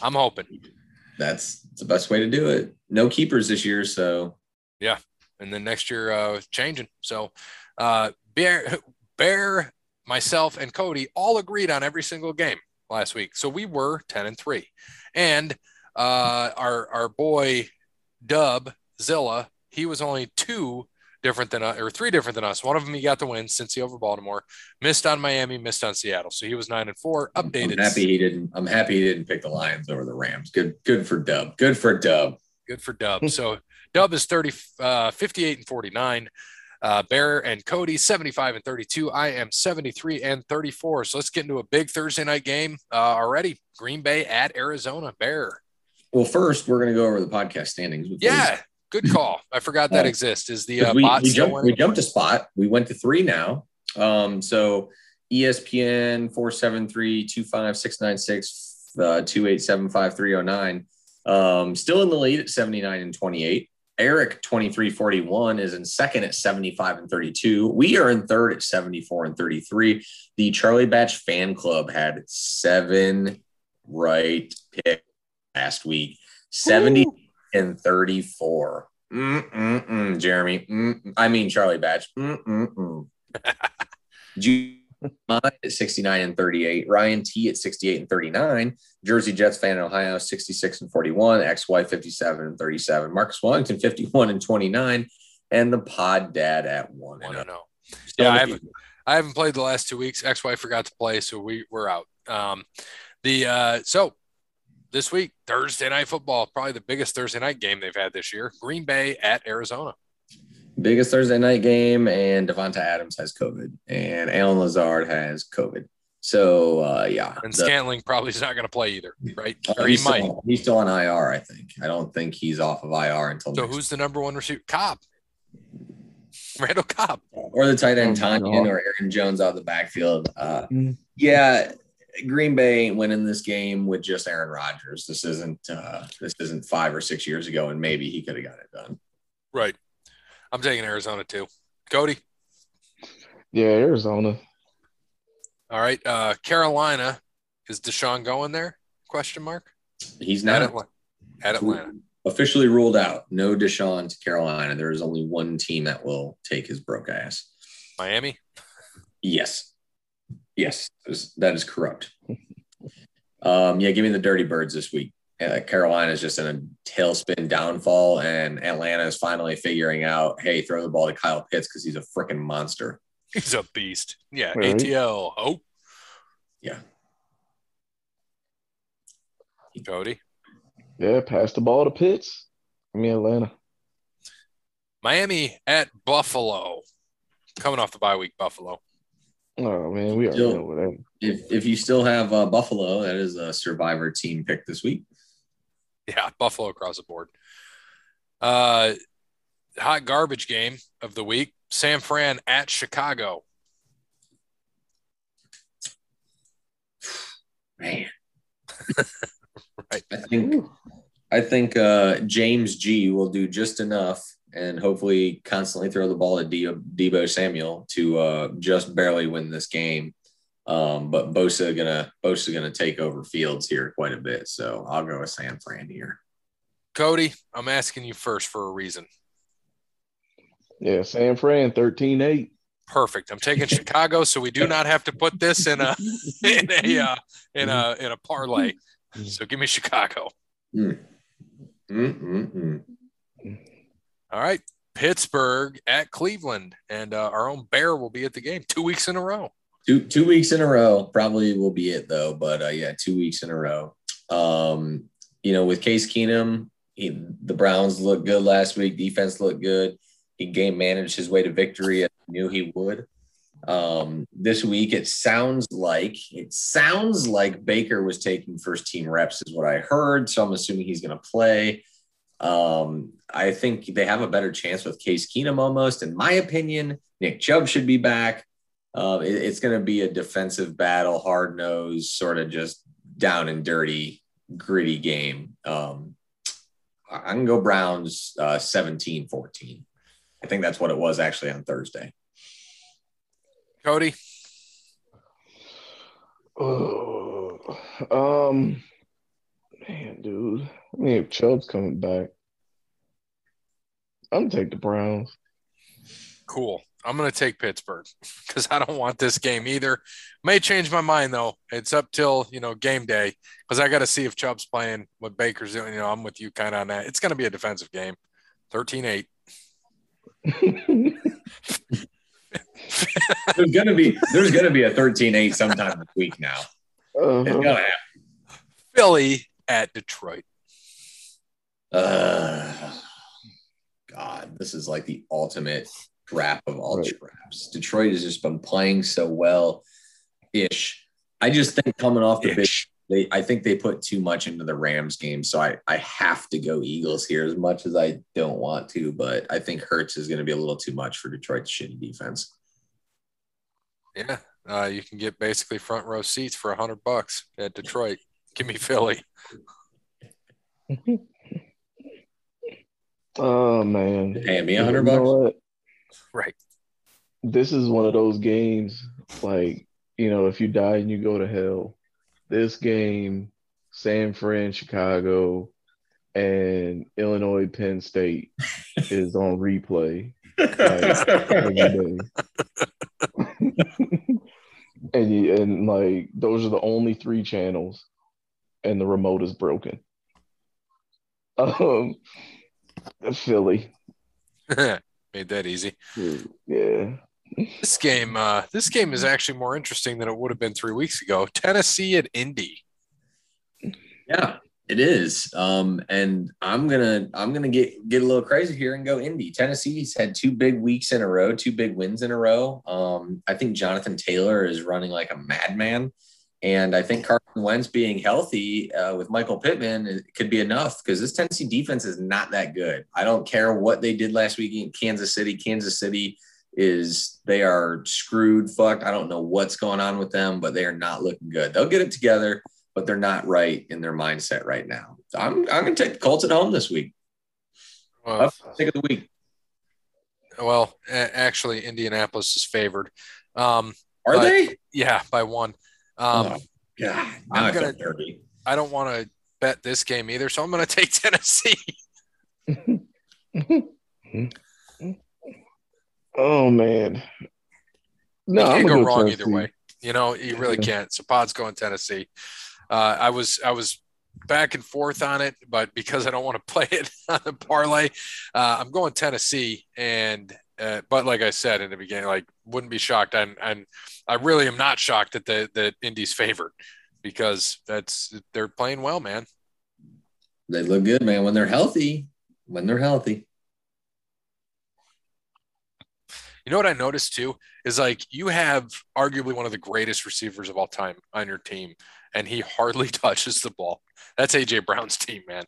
I'm hoping. That's the best way to do it. No keepers this year, so yeah. And then next year, uh, changing. So, uh, Bear, Bear, myself, and Cody all agreed on every single game last week. So we were 10 and 3. And uh, our, our boy Dub Zilla, he was only two different than us, or three different than us. One of them he got the win since he over Baltimore, missed on Miami, missed on Seattle. So he was nine and four, Updated. I'm happy he didn't. I'm happy he didn't pick the Lions over the Rams. Good, good for Dub. Good for Dub. Good for Dub. So Dub is 30, uh, 58 and 49. Uh, Bear and Cody 75 and 32. I am 73 and 34. So let's get into a big Thursday night game uh, already. Green Bay at Arizona. Bear. Well, first we're gonna go over the podcast standings. before Yeah, good call. I forgot that exists. Is the uh, we, bot we still jumped, we jumped a spot. We went to three now. Um, so ESPN 473 25696 uh, 2875309. Um, still in the lead at 79 and 28. Eric 2341 is in second at 75 and 32. We are in third at 74 and 33. The Charlie Batch fan club had seven right pick last week. 70 and 34. Mm-mm-mm, Jeremy. Mm, I mean, Charlie Batch. Mm-mm-mm. At 69 and 38. Ryan T at 68 and 39. Jersey Jets fan in Ohio, 66 and 41. XY 57 and 37. Marcus Wellington, 51 and 29. And the pod dad at 1 One and and 0. oh. Yeah, I haven't- I haven't played the last two weeks. Ex-wife forgot to play, so we we're out. Um, the uh, so this week Thursday night football, probably the biggest Thursday night game they've had this year. Green Bay at Arizona. biggest Thursday night game, and Davante Adams has COVID, and Allen Lazard has COVID. So uh, yeah, And the- Scantling probably is not going to play either, right? uh, Or he he's, might. still, he's still on IR. I think. I don't think he's off of IR until So next who's the number one receiver? Cobb. Randall Cobb. or the tight end Oh, Tonyan or Aaron Jones out of the backfield. Uh, Mm. yeah, Green Bay ain't winning this game with just Aaron Rodgers. This isn't uh, this isn't five or six years ago, and maybe he could have got it done. Right. I'm taking Arizona too. Cody. Yeah, Arizona. All right. Uh, Carolina. Is Deshaun going there? Question mark. He's At, not Atla- at Atlanta. officially ruled out. No Deshaun to Carolina. There is only one team that will take his broke ass. Miami. Yes. Yes, that is, that is corrupt. Um, yeah, give me the Dirty Birds this week. Uh, Carolina is just in a tailspin downfall, and Atlanta is finally figuring out, hey, throw the ball to Kyle Pitts because he's a freaking monster. He's a beast. Yeah. Right. ATL. Oh, Yeah. Cody. Yeah, pass the ball to Pitts. I mean Atlanta. Miami at Buffalo. Coming off the bye week, Buffalo. Oh man, we are Still- know what. If if you still have uh, Buffalo, that is a survivor team pick this week. Yeah, Buffalo across the board. Uh, hot garbage game of the week. San Fran at Chicago. Man. Right. I think I think uh, James G will do just enough and hopefully constantly throw the ball at De- Deebo Samuel to uh, just barely win this game. Um, but Bosa gonna Bosa gonna take over Fields here quite a bit, so I'll go with San Fran here. Cody, I'm asking you first for a reason. Yeah, San Fran 13-8. Perfect. I'm taking Chicago, so we do not have to put this in a in a uh, in a in a parlay. So give me Chicago. Mm. Mm-mm-mm. All right, Pittsburgh at Cleveland, and uh, our own Bear will be at the game two weeks in a row. Two two weeks in a row probably will be it though. But uh, yeah, two weeks in a row. Um, you know, with Case Keenum, he, the Browns looked good last week. Defense looked good. He game managed his way to victory. I knew he would. Um, this week, it sounds like it sounds like Baker was taking first team reps, is what I heard. So I'm assuming he's going to play. Um, I think they have a better chance with Case Keenum almost. In my opinion, Nick Chubb should be back. Uh, it, it's going to be a defensive battle, hard nosed, sort of just down and dirty, gritty game. Um, I can go Browns uh, 17 14. I think that's what it was actually on Thursday. Cody, Oh, um, man, dude. I mean, if Chubb's coming back, I'm gonna take the Browns. cool. I'm going to take Pittsburgh because I don't want this game either. May change my mind though. It's up till you know game day because I got to see if Chubb's playing, what Baker's doing. You know, I'm with you kind of on that. It's going to be a defensive game. 13-8. There's gonna be there's gonna be a 13-8 sometime this week now. It's Uh-huh. gonna happen. Philly at Detroit. Uh, God, this is like the ultimate trap of all Right. traps. Detroit has just been playing so well ish. I just think coming off the big Ish. They I think they put too much into the Rams game. So I, I have to go Eagles here as much as I don't want to, but I think Hurts is going to be a little too much for Detroit's shitty defense. Yeah, uh, you can get basically front row seats for a hundred bucks at Detroit. Give me Philly. Oh man. Paying me a hundred bucks. what? Right. This is one of those games like, you know, if you die and you go to hell, this game, San Fran, Chicago, and Illinois, Penn State is on replay day. and you, and like those are the only three channels, and the remote is broken. Um, Philly, Made that easy. yeah. This game, uh, this game is actually more interesting than it would have been three weeks ago. Tennessee at Indy. Yeah, it is. Um, and I'm gonna I'm gonna get get a little crazy here and go Indy. Tennessee's had two big weeks in a row, two big wins in a row. Um, I think Jonathan Taylor is running like a madman. And I think Carson Wentz being healthy uh, with Michael Pittman it could be enough because this Tennessee defense is not that good. I don't care what they did last week in Kansas City. Kansas City is they are screwed, fucked. I don't know what's going on with them, but they are not looking good. They'll get it together but they're not right in their mindset right now. I'm I'm gonna take the Colts at home this week. Well, Up pick of the week. well, a- actually, Indianapolis is favored. Um, Are But- they? yeah, by one. Um, oh, God, now I'm I feel gonna- dirty. I don't want to bet this game either, so I'm going to take Tennessee. oh man. No, you I'm can't gonna go wrong Tennessee. either way. You know, you really can't. So Pod's going Tennessee. Uh, I was I was back and forth on it, but because I don't want to play it on the parlay, uh, I'm going Tennessee. And uh, but like I said in the beginning, like wouldn't be shocked. And and I really am not shocked that the that Indy's favored because that's they're playing well, man. They look good, man. When they're healthy, when they're healthy. You know what I noticed too is like you have arguably one of the greatest receivers of all time on your team, and he hardly touches the ball. That's AJ Brown's team, man.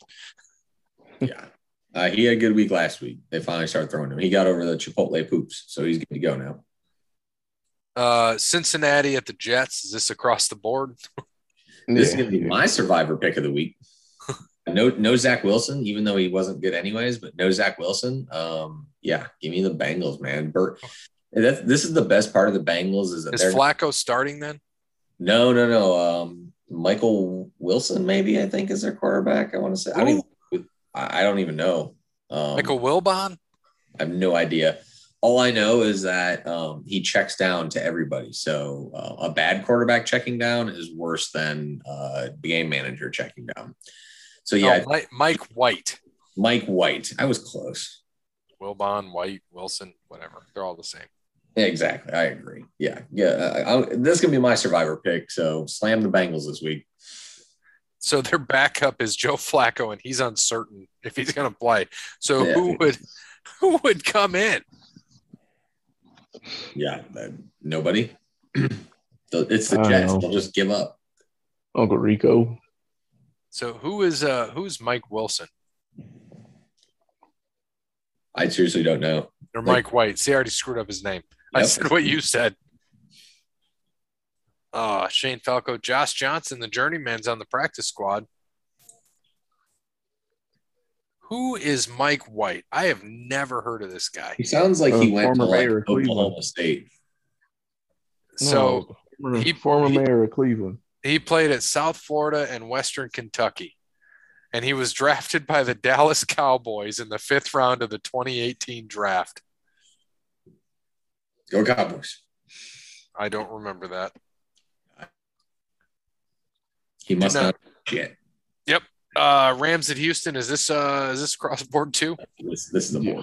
Yeah. Uh, he had a good week last week. They finally started throwing him. He got over the Chipotle poops, so he's good to go now. Uh, Cincinnati at the Jets. Is this across the board? This is gonna be my survivor pick of the week. no, no Zach Wilson, even though he wasn't good anyways, but no Zach Wilson. Um, yeah, give me the Bengals, man. Bert, this is the best part of the Bengals is that Is Flacco starting then? no, no, no. Um, Michael Wilson, maybe I think is their quarterback. I want to say. I don't, even, I don't even know. Um, Michael Wilbon? I have no idea. All I know is that um, he checks down to everybody. So uh, a bad quarterback checking down is worse than uh, the game manager checking down. So yeah, Oh, Mike White, Mike White. I was close. Wilbon, White, Wilson, whatever. They're all the same. Exactly. I agree. Yeah, yeah. I, I, this is gonna be my survivor pick. So slam the Bengals this week. So their backup is Joe Flacco, and he's uncertain if he's going to play. So Yeah. who would who would come in? Yeah, that- nobody. it's the I Jets. They'll just give up. Uncle Rico. So who is uh who's Mike Wilson I seriously don't know. or Like- Mike White? See, I already screwed up his name. I said what you said. Uh, Shane Falco, Josh Johnson, the journeyman's on the practice squad. Who is Mike White? I have never heard of this guy. He sounds like he Uh, went to like mayor of Cleveland. Oklahoma State. So No, former, he- former he- mayor of Cleveland. he played at South Florida and Western Kentucky. And he was drafted by the Dallas Cowboys in the fifth round of the 2018 draft. Go Cowboys. I don't remember that. He must not- not. Shit. Uh, Rams at Houston. Is this uh is this cross board too? This, this is the Yeah.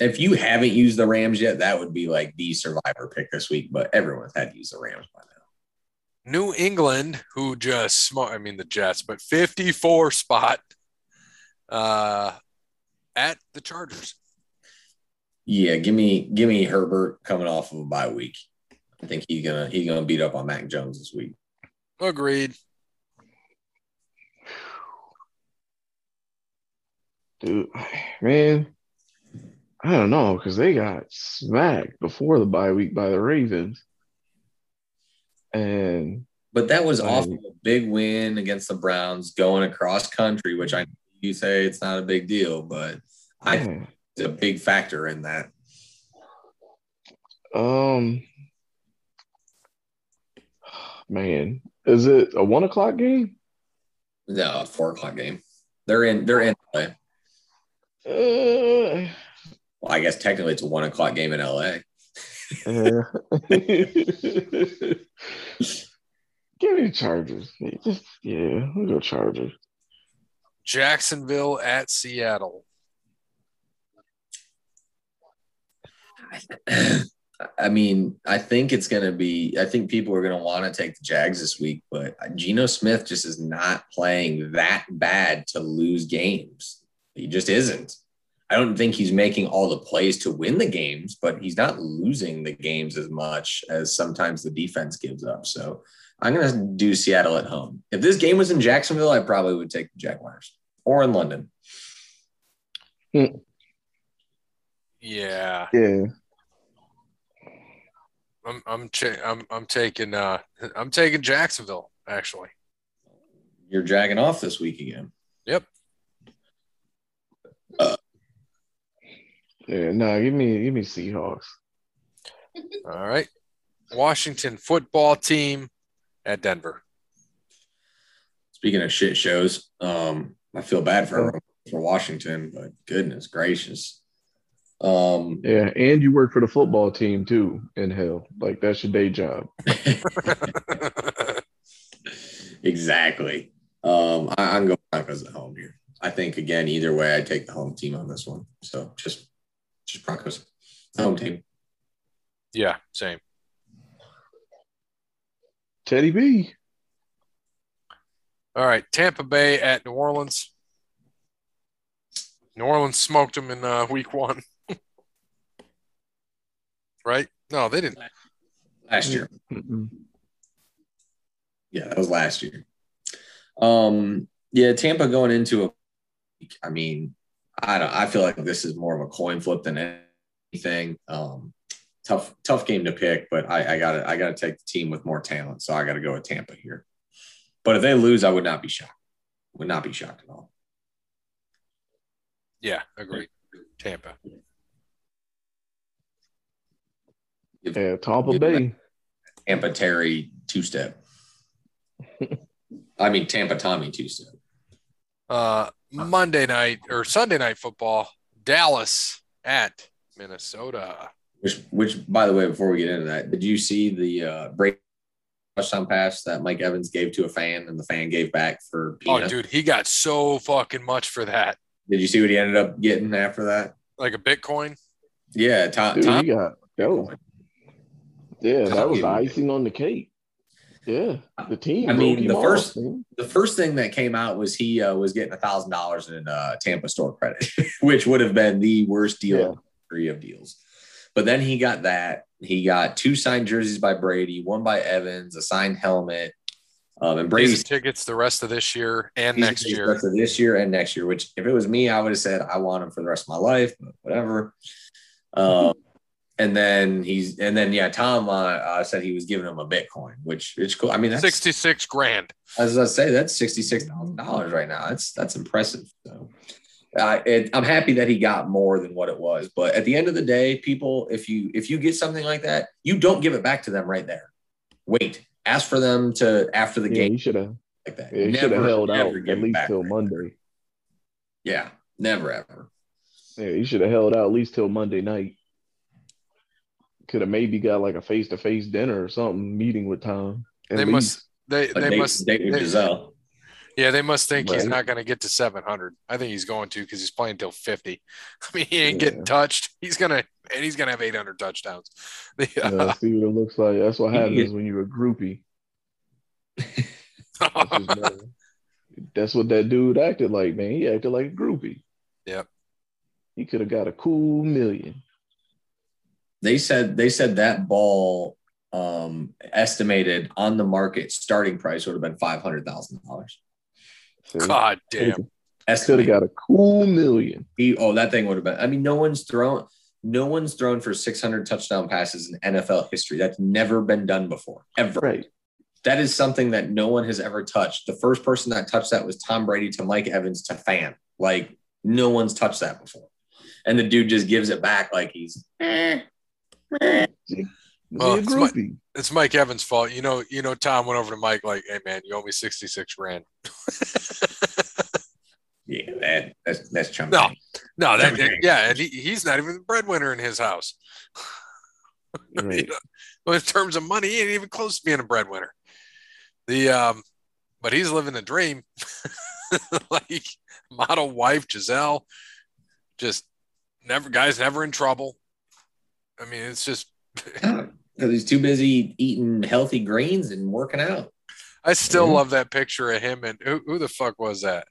If you haven't used the Rams yet, that would be like the survivor pick this week. But everyone's had to use the Rams by now. New England, who just smart, I mean the Jets, but 54 spot uh at the Chargers. Yeah, give me give me Herbert coming off of a bye week. I think he's gonna he's gonna beat up on Mac Jones this week. Agreed. Dude, man, I don't know because they got smacked before the bye week by the Ravens, and But that was off a big win against the Browns going across country, which I you say it's not a big deal, but I think it's a big factor in that. um, man, is it a one o'clock game? No, four o'clock game. They're in they're in LA. Uh, Well, I guess technically it's a one o'clock game in LA. Yeah. Give me the Chargers. Just yeah, we'll go Chargers. Jacksonville at Seattle. I mean, I think it's going to be, I think people are going to want to take the Jags this week, but Geno Smith just is not playing that bad to lose games. He just isn't. I don't think he's making all the plays to win the games, but he's not losing the games as much as sometimes the defense gives up. So I'm going to do Seattle at home. If this game was in Jacksonville, I probably would take the Jaguars or in London. Yeah. Yeah. I'm I'm cha- I'm I'm taking uh I'm taking Jacksonville actually. You're jagging off this week again. Yep. Yeah, no, give me give me Seahawks. All right. Washington football team at Denver. Speaking of shit shows, um, I feel bad for for Washington, but goodness gracious. Um, Yeah, and you work for the football team too in hell. Like that's your day job. exactly. Um, I, I'm going Broncos at home here. I think again, either way, I take the home team on this one. So just just Broncos home team. yeah, same. Teddy B. All right, Tampa Bay at New Orleans. New Orleans smoked them in uh, week one. right? No, they didn't. Last year. Mm-mm. Yeah, that was last year. Um, yeah, Tampa going into a I mean, I don't I feel like this is more of a coin flip than anything. Um, tough, tough game to pick, but I, I gotta I gotta take the team with more talent. So I gotta go with Tampa here. But if they lose, I would not be shocked. Would not be shocked at all. Yeah, agreed. Tampa. Yeah, Tampa Good Bay. Tampa Terry two step. I mean Tampa Tommy two step. Uh, Monday night or Sunday night football, Dallas at Minnesota. Which, which, by the way, before we get into that, did you see the uh, break touchdown pass that Mike Evans gave to a fan, and the fan gave back for? Oh, dude, he got so fucking much for that. Did you see what he ended up getting after that? Like a Bitcoin. Yeah, Tom. Dude, Tom he got yo. Yeah, that was icing on the cake. Yeah, the team. I mean, the off, first- man. the first thing that came out was he uh, was getting a thousand dollars in uh, Tampa store credit, which would have been the worst deal Yeah. in the history of deals. But then he got that. He got two signed jerseys by Brady, one by Evans, a signed helmet, um, and Brady's Brady's tickets the rest of this year and next year. the rest of this year and next year. Which, if it was me, I would have said I want him for the rest of my life. But whatever. Um, and then he's and then yeah, Tom uh, uh, said he was giving him a Bitcoin, which it's cool. I mean, that's, 66 grand. as I say, that's sixty six thousand dollars right now. That's that's impressive. So, uh, it, I'm happy that he got more than what it was. But at the end of the day, people, if you if you get something like that, you don't give it back to them right there. Wait, ask for them to after the Yeah, game he should have. like that. Yeah, he should have held out at least till right Monday. Yeah, never ever. Yeah, you should have held out at least till Monday night. Could have maybe got like a face to face dinner or something, meeting with Tom. They least. must they A they date, must date with they- Gisele. yeah, they must think he's not going to get to 700. I think he's going to cuz he's playing till 50. I mean, he ain't Yeah. getting touched. He's going to and he's going to have 800 touchdowns. The, Yeah, see what it looks like. That's what He- happens when you're a groupie. That's. That's what that dude acted like, man. He acted like a groupie. Yep. He could have got a cool million. They said they said that ball um estimated on the market starting price would have been five hundred thousand dollars. God damn. Could have got a cool million. He, oh, that thing would have been. I mean, no one's thrown. No one's thrown for 600 touchdown passes in NFL history. That's never been done before, ever. Right. That is something that no one has ever touched. The first person that touched that was Tom Brady to Mike Evans to Fan. Like no one's touched that before, and the dude just gives it back like he's. eh, He Oh, it's my- groupie. It's Mike Evans' fault. You know, you know Tom went over to Mike like, "Hey man, you owe me 66 grand." Yeah, that, that's that's chummy. No. No, that Okay. yeah, and he, he's not even the breadwinner in his house. Right. You know, well, in terms of money, he ain't even close to being a breadwinner. The um, but he's living the dream. like model wife Gisele, just never guys never in trouble. I mean, it's just Because he's too busy eating healthy greens and working out. I still Mhm. love that picture of him and who, who the fuck was that?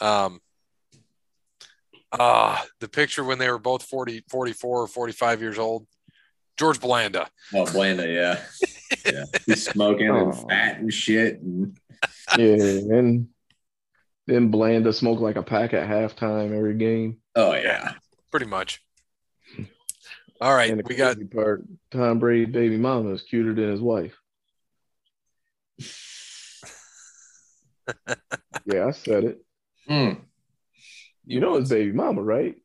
Um ah the picture when they were both 40, 44 or 45 years old. George Blanda. Oh, Blanda, yeah. yeah. He's smoking Oh. and fat and shit. And Yeah, and then Blanda smoked like a pack at halftime every game. oh, yeah. Pretty much. All right, and we got crazy part, Tom Brady baby mama is cuter than his wife. yeah, I said it. Mm. You know his baby mama, right?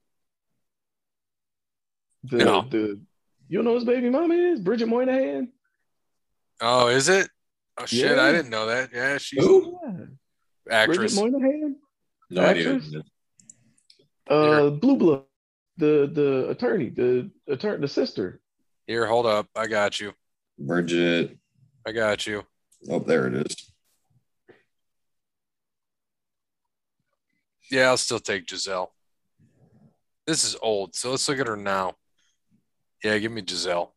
The, No. the you know his baby mama is Bridget Moynahan. Oh, is it? Oh shit, I didn't know that. Yeah, she's Who? Yeah. actress. Bridget Moynahan, No idea. Actress? uh, Blue Blood, the the attorney, the attorney, the sister. Here, hold up. I got you. Bridget. I got you. Oh, there it is. Yeah, I'll still take Gisele. This is old, so let's look at her now. Yeah, give me Gisele.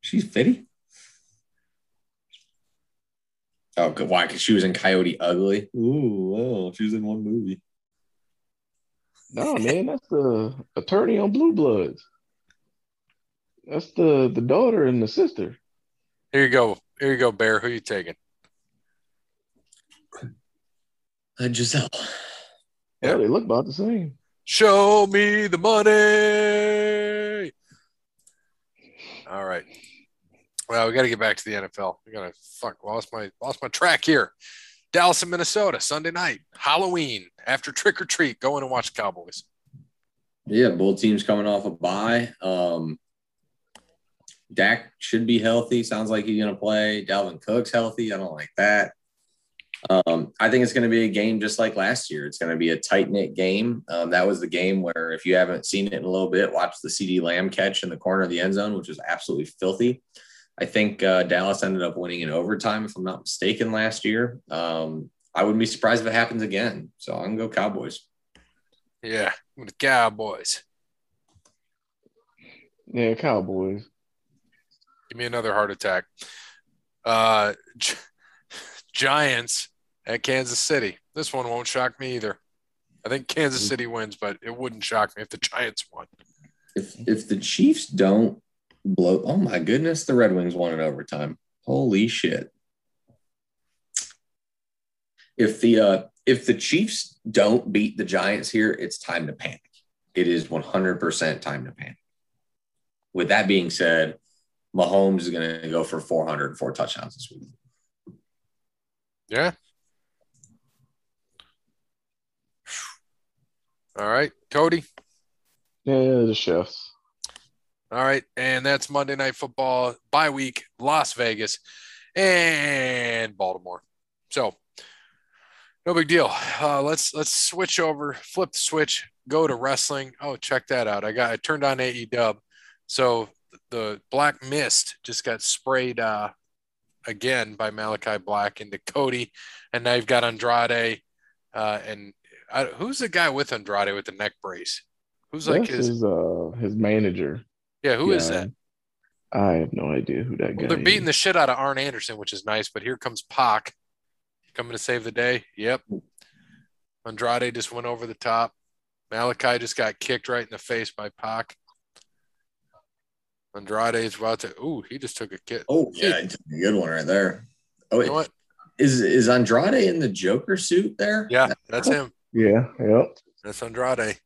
She's 50. Oh, good. why? Because she was in Coyote Ugly. Ooh, well, she was in one movie. No, man, that's the attorney on Blue Bloods. That's the the daughter and the sister. Here you go. Here you go, Bear. Who you taking? Uh, Gisele. Yeah, Yeah. they look about the same. Show me the money. All right. Well, we got to get back to the NFL. We got to fuck lost my lost my track here. Dallas and Minnesota Sunday night, Halloween after trick or treat. Go in and watch Cowboys. Yeah, both teams coming off a bye. Um, Dak should be healthy. Sounds like he's going to play. Dalvin Cook's healthy. I don't like that. Um, I think it's going to be a game just like last year. It's going to be a tight knit game. Um, that was the game where, if you haven't seen it in a little bit, watch the CeeDee Lamb catch in the corner of the end zone, which was absolutely filthy. I think uh, Dallas ended up winning in overtime, if I'm not mistaken, last year. Um, I wouldn't be surprised if it happens again. So I'm going to go Cowboys. Yeah, with the Cowboys. Yeah, Cowboys. Give me another heart attack. Uh, Gi- Giants at Kansas City. This one won't shock me either. I think Kansas City wins, but it wouldn't shock me if the Giants won. If if the Chiefs don't blow, oh my goodness, the Red Wings won in overtime. Holy shit! If the uh, if the Chiefs don't beat the Giants here, it's time to panic. It is 100% time to panic. With that being said, Mahomes is going to go for 404 touchdowns this week. Yeah. All right, Cody. Yeah, the chefs. All right, and that's Monday Night Football bye week, Las Vegas and Baltimore. So, no big deal. Uh, let's let's switch over, flip the switch, go to wrestling. Oh, check that out! I got I turned on AE Dub, so the Black Mist just got sprayed uh, again by Malachi Black into Cody, and now you've got Andrade, uh, and I, who's the guy with Andrade with the neck brace? Who's like That's his? his uh his manager. Yeah, who is Yeah, that? I have no idea who that guy Well, they're beating is. the shit out of Arn Anderson, which is nice, but here comes Pac coming to save the day. Yep. Andrade just went over the top. Malachi just got kicked right in the face by Pac. Andrade is about to. Ooh, he just took a kick. Oh yeah, it's a good one right there. Oh, You wait, know what? is is Andrade in the Joker suit there? Yeah, that's oh. him. Yeah, yep. That's Andrade.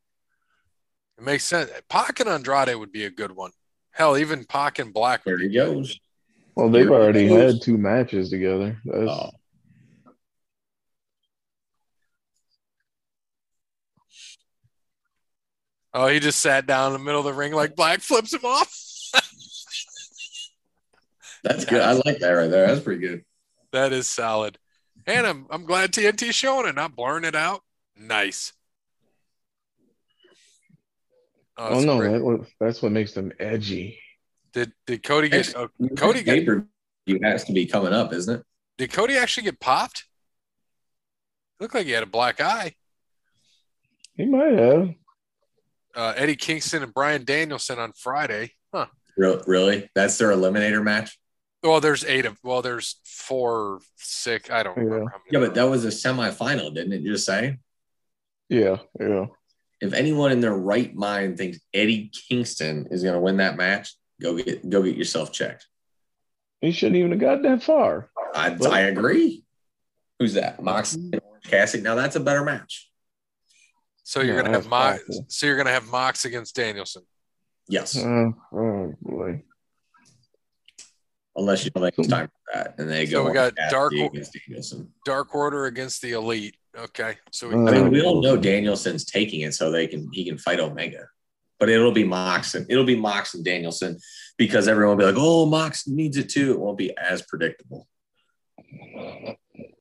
It makes sense. Pac and Andrade would be a good one. Hell, even Pac and Black. There he goes. Well, they've Here already had two matches together. That's Oh, Oh, he just sat down in the middle of the ring like Black flips him off. that's good. I like that right there. That's pretty good. That is solid. And I'm I'm glad TNT's showing it, not blurring it out. Nice. Oh, oh no, that, that's what makes them edgy. Did did Cody get oh, Cody Cody get paper view has to be coming up, isn't it? did Cody actually get popped? Looked like he had a black eye. He might have. Uh, Eddie Kingston and Bryan Danielson on Friday. Huh. Real, really? That's their eliminator match. Well, there's eight of well, there's four, six. I don't Yeah. remember how many. Yeah, but that was a semifinal, didn't it? You just say. Yeah, yeah. If anyone in their right mind thinks Eddie Kingston is going to win that match, go get go get yourself checked. He shouldn't even have got that far. I, Well- I agree. Who's that? Mox and Orange Cassidy. Now that's a better match. So you're No, gonna have Mox. awful. So you're gonna have Mox against Danielson. Yes, Oh, oh boy. unless you don't think it's time for that, and they So go. So we got Dark- Danielson. Dark Order against the Elite. Okay, so we, Uh, I mean, we all know Danielson's taking it, so they can he can fight Omega, but it'll be Mox and it'll be Mox and Danielson because everyone will be like, "Oh, Mox needs it too." It won't be as predictable.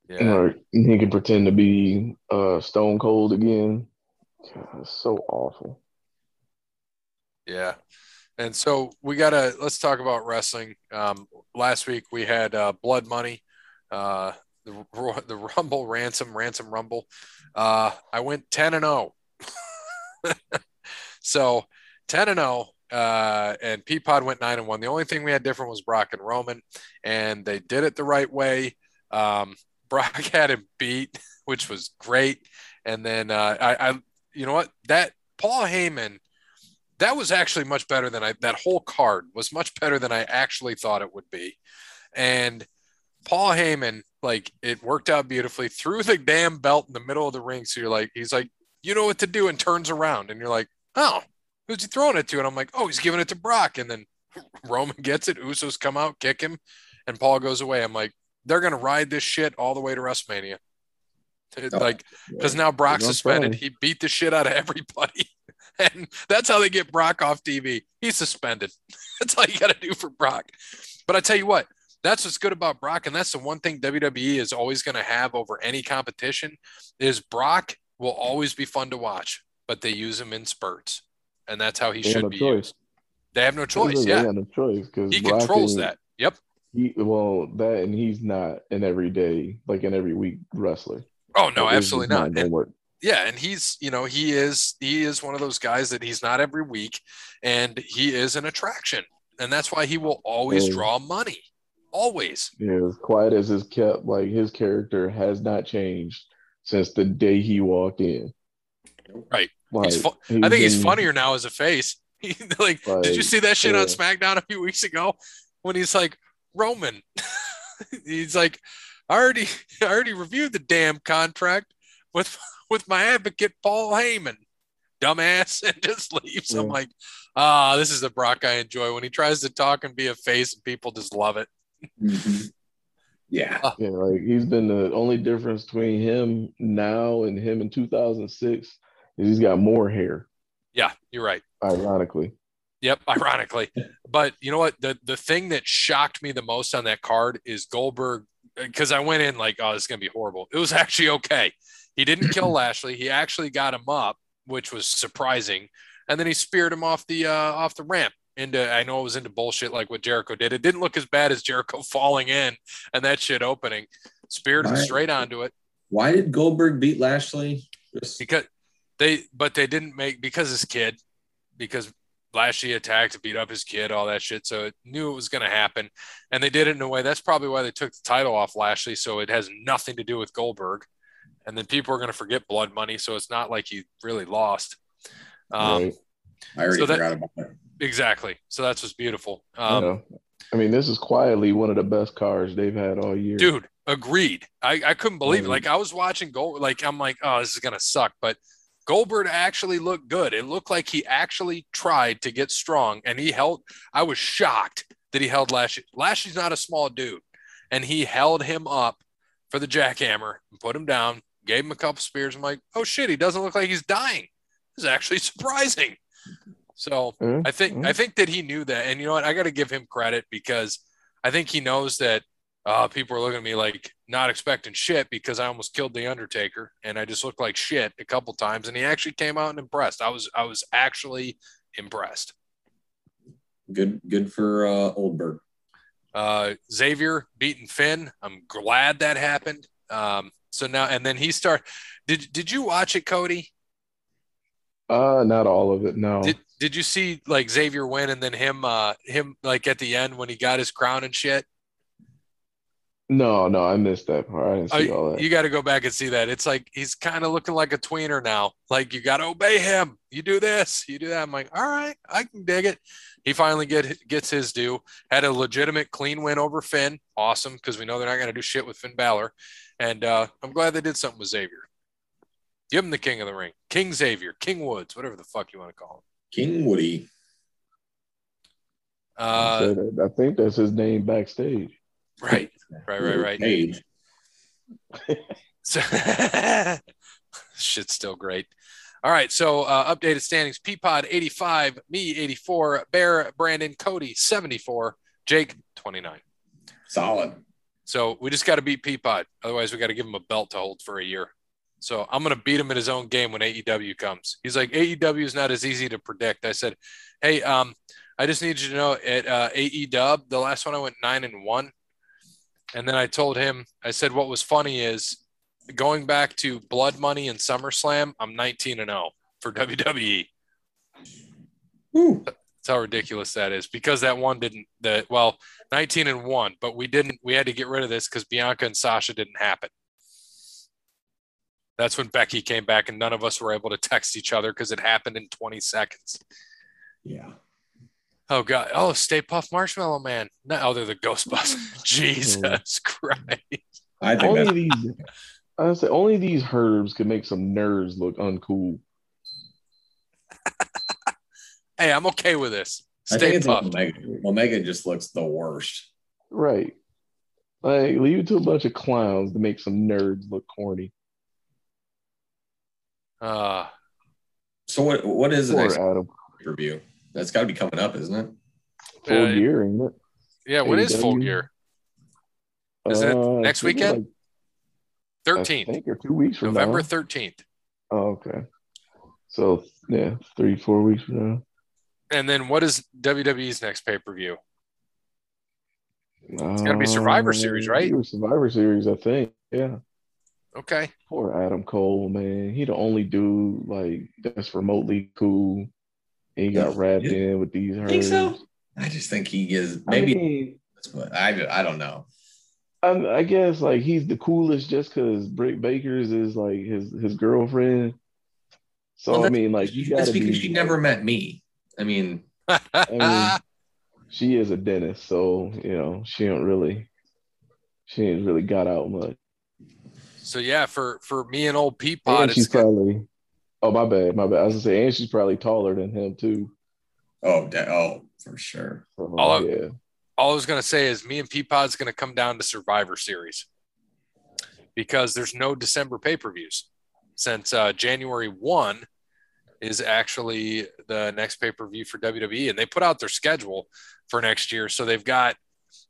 yeah. Or he could pretend to be uh, Stone Cold again. God, so awful. Yeah. And so we got to let's talk about wrestling. Um, last week we had uh, Blood Money, uh, the, the Rumble Ransom, Ransom Rumble. Uh, I went 10 and 0. so 10 and 0. Uh, and Peapod went 9 and 1. The only thing we had different was Brock and Roman, and they did it the right way. Um, Brock had him beat, which was great. And then uh, I, I, you know what? That Paul Heyman that was actually much better than I that whole card was much better than I actually thought it would be. And Paul Heyman, like it worked out beautifully, threw the damn belt in the middle of the ring. So you're like, he's like, you know what to do, and turns around, and you're like, oh, who's he throwing it to? And I'm like, oh, he's giving it to Brock. And then Roman gets it, Usos come out, kick him, and Paul goes away. I'm like, they're gonna ride this shit all the way to WrestleMania. It- Oh, like because now Brock's No suspended. He beat the shit out of everybody. And that's how they get Brock off TV. He's suspended. That's all you got to do for Brock. But I tell you what, that's what's good about Brock, and that's the one thing WWE is always going to have over any competition is Brock will always be fun to watch, but they use him in spurts, and that's how he They should no be choice. used. They have no choice. They Yeah, have no choice because he controls that. Yep. He, well, that and he's not an everyday, like an every week wrestler. Oh no, Like, absolutely just not. And yeah, and he's you know he is he is one of those guys that he's not every week, and he is an attraction, and that's why he will always Yeah. draw money, always. Yeah, as quiet as his kept, like his character has not changed since the day he walked in. Right. Like, fu- I think he's funnier now as a face. He, like, did you see that shit on. SmackDown a few weeks ago when he's like Roman? he's like, I already, I already reviewed the damn contract with with my advocate Paul Heyman, dumbass, and just leaves. I'm like, ah, this is the Brock I enjoy when he tries to talk and be a face, and people just love it. Mhm. Yeah. Yeah, like he's been the only difference between him now and him in 2006 is he's got more hair, Yeah, you're right. ironically. Yep, ironically. But you know what? The the thing that shocked me the most on that card is Goldberg because I went in like, oh, this is gonna be horrible. It was actually okay. He didn't kill Lashley. He actually got him up, which was surprising. And then he speared him off the uh, off the ramp into. I know it was into bullshit like what Jericho did. It didn't look as bad as Jericho falling in and that shit opening. Speared him straight onto it Why did Goldberg beat Lashley? Just because they, but they didn't make because his kid, because Lashley attacked, beat up his kid, all that shit. So it knew it was going to happen, and they did it in a way. That's probably why they took the title off Lashley, so it has nothing to do with Goldberg. And then people are going to forget Blood Money, so it's not like he really lost. Um, right? I already So that- forgot about it. Exactly. So that's what's beautiful. Um. I mean, this is quietly one of the best cars they've had all year. dude agreed i, I couldn't believe it like i was watching gold like i'm like oh this is gonna suck but goldberg actually looked good it looked like he actually tried to get strong and he held i was shocked that he held lashley lashley's not a small dude and he held him up for the jackhammer and put him down gave him a couple spears i'm like oh shit he doesn't look like he's dying this is actually surprising so Yeah, I think yeah. I think that he knew that, and you know what? I got to give him credit because I think he knows that uh, people are looking at me like not expecting shit because I almost killed the Undertaker and I just looked like shit a couple times, and he actually came out and impressed. I was I was actually impressed. Good, good for uh, Oldberg. Uh, Xavier beating Finn. I'm glad that happened. Um, so now and then he start. Did did you watch it, Cody? Uh, not all of it. No. Did did you see like Xavier win and then him uh him like at the end when he got his crown and shit? no, no, I missed that part. I didn't see all Oh, that. you got to go back and see that. It's like he's kind of looking like a tweener now. Like you got to obey him. You do this, you do that. I'm like, all right, I can dig it. He finally get gets his due. Had a legitimate clean win over Finn. Awesome, because we know they're not going to do shit with Finn Balor. And uh, I'm glad they did something with Xavier. Give him the king of the ring, King Xavier, King Woods, whatever the fuck you want to call King Woody. Uh, I think that's his name backstage. right, right, right, right. Page. So, shit's still great. All right. So, uh, updated standings Peapod 85, me 84, Bear, Brandon, Cody 74, Jake 29. Solid. So, we just got to beat Peapod. Otherwise, we got to give him a belt to hold for a year. So, I'm going to beat him in his own game when AEW comes. He's like, AEW is not as easy to predict. I said, Hey, um, I just need you to know at uh, AEW, the last one I went nine and one. And then I told him, I said, what was funny is going back to Blood Money and SummerSlam, I'm 19 and 0 for WWE. Woo. That's how ridiculous that is because that one didn't, that well, 19 and 1, but we didn't, we had to get rid of this because Bianca and Sasha didn't happen. That's when Becky came back and none of us were able to text each other because it happened in 20 seconds. Yeah. Oh god! Oh, Stay Puft Marshmallow Man. No, oh, they're the Ghostbusters. Jesus Christ! I think Only that's these, I say, only these herbs can make some nerds look uncool. Hey, I'm okay with this. Stay it's puffed. Omega. Omega just looks the worst. Right. Like, leave it to a bunch of clowns to make some nerds look corny. Uh, So what what is the Poor next Adam. review? That's got to be coming up, isn't it? Full Uh, gear, ain't it? yeah. When is full AEW? gear? Isn't it Uh, next think weekend? like- I 13th, think, or two weeks from November 13th. Oh, okay. So yeah, three, four weeks from now. And then what is WWE's next pay per view? It's gotta be Survivor Series, right? Survivor Series, I think. Yeah. Okay. Poor Adam Cole, man. He the only dude like that's remotely cool. He got Yeah. wrapped in with these Think so? I just think he is I maybe, mean, but I, I don't know. I, I guess like he's the coolest just because Britt Baker's is like his his girlfriend. So Well, I mean, like you That's gotta because be. she never met me. I mean, mean, she is a dentist, so you know she don't really, she ain't really got out much. So yeah, for for me and old Peapod, And she's good. probably. Oh my bad, my bad. I was gonna say, and she's probably taller than him too. oh, da- oh, for sure. So, All I- all I was going to say is me and Peapod's going to come down to Survivor Series because there's no December pay per views since uh, January 1 is actually the next pay per view for WWE. And they put out their schedule for next year. So they've got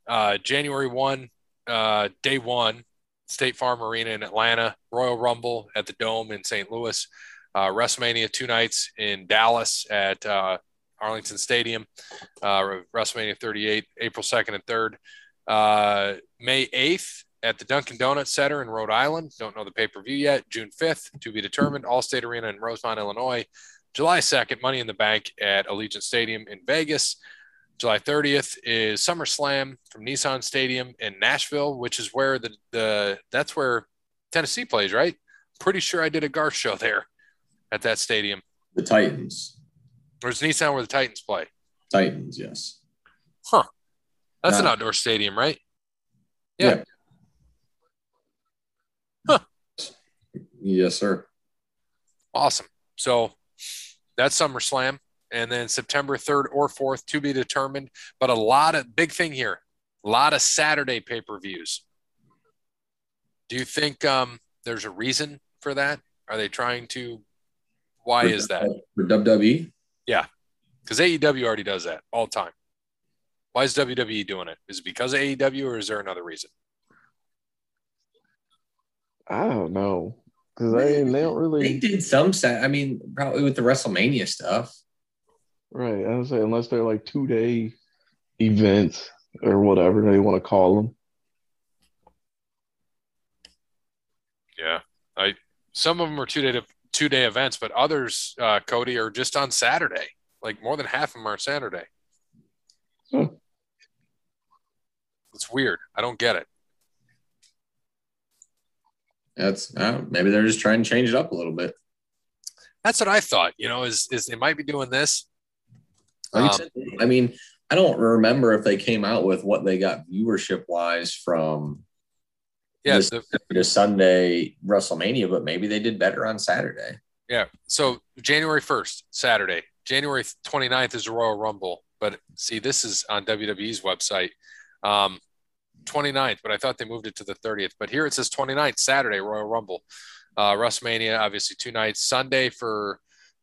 uh, January 1, uh, day one, State Farm Arena in Atlanta, Royal Rumble at the Dome in St. Louis, uh, WrestleMania two nights in Dallas at uh, Arlington Stadium, uh, WrestleMania 38, April 2nd and 3rd. Uh, May 8th at the Dunkin' Donuts Center in Rhode Island. Don't know the pay per view yet. June 5th to be determined. Allstate Arena in Rosemont, Illinois. July 2nd, Money in the Bank at Allegiant Stadium in Vegas. July 30th is SummerSlam from Nissan Stadium in Nashville, which is where the, the that's where Tennessee plays, right? Pretty sure I did a Garth show there at that stadium. The Titans. Or is Nissan where the Titans play? Titans, yes. Huh. That's an outdoor stadium, right? Yeah. Huh. Yes, sir. Awesome. So that's SummerSlam. And then September 3rd or 4th to be determined. But a lot of big thing here, a lot of Saturday pay per views. Do you think um, there's a reason for that? Are they trying to? Why is that? For WWE? Yeah. Because AEW already does that all the time. Why is WWE doing it? Is it because of AEW or is there another reason? I don't know because they they don't really. They did some set. I mean, probably with the WrestleMania stuff. Right. I would say unless they're like two day events or whatever they want to call them. Yeah, I some of them are two day two day events, but others, uh, Cody, are just on Saturday. Like more than half of them are Saturday. Hmm. It's weird. I don't get it. That's uh, maybe they're just trying to change it up a little bit. That's what I thought. You know, is is they might be doing this. Um, I mean, I don't remember if they came out with what they got viewership wise from Yeah, this the, to Sunday WrestleMania, but maybe they did better on Saturday. yeah. So January first, Saturday. January 29th is the Royal Rumble, but see, this is on WWE's website. Um, 29th, but I thought they moved it to the 30th. But here it says 29th, Saturday, Royal Rumble. Uh, WrestleMania, obviously two nights. Sunday for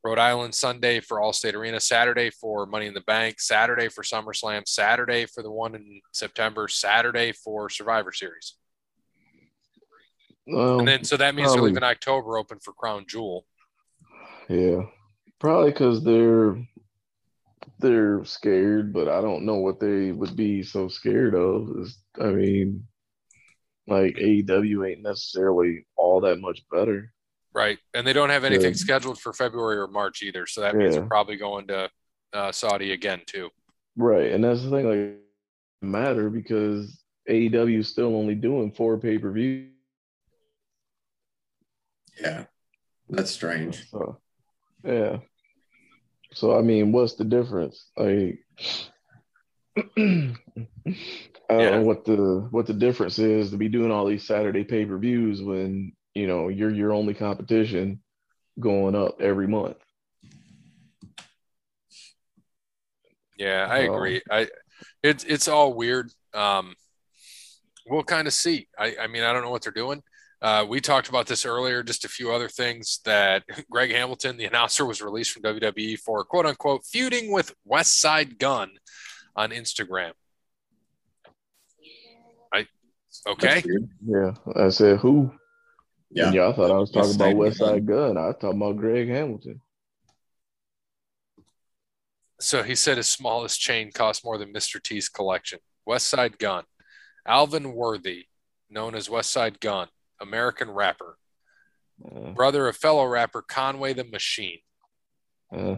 Rhode Island, Sunday for Allstate Arena, Saturday for Money in the Bank, Saturday for SummerSlam, Saturday for the one in September, Saturday for Survivor Series. And then, so that means they're probably. leaving October open for Crown Jewel. yeah, probably because they're they're scared, but I don't know what they would be so scared of. Is I mean, like AEW ain't necessarily all that much better. Right. And they don't have anything Yeah. scheduled for February or March either. So that means Yeah. they're probably going to uh, Saudi again, too. Right, and that's the thing. Like, matter because AEW is still only doing four pay per views. Yeah, that's strange. So, yeah. So I mean, what's the difference? Like, I don't Yeah. know what the what the difference is to be doing all these Saturday pay per views when you know you're your only competition going up every month. Yeah, I agree. I it's it's all weird. Um, we'll kind of see. I, I mean, I don't know what they're doing. Uh, we talked about this earlier. Just a few other things that Greg Hamilton, the announcer, was released from WWE for quote unquote feuding with Westside Gunn on Instagram. I Okay. That's. Yeah, I said who? Yeah. And y'all thought I was talking about Side West Gun. Side Gun. I was talking about Greg Hamilton. So he said his smallest chain cost more than Mr. T's collection. Westside Gunn. Alvin Worthy, known as Westside Gunn, American rapper. Uh, Brother of fellow rapper Conway the Machine. uh,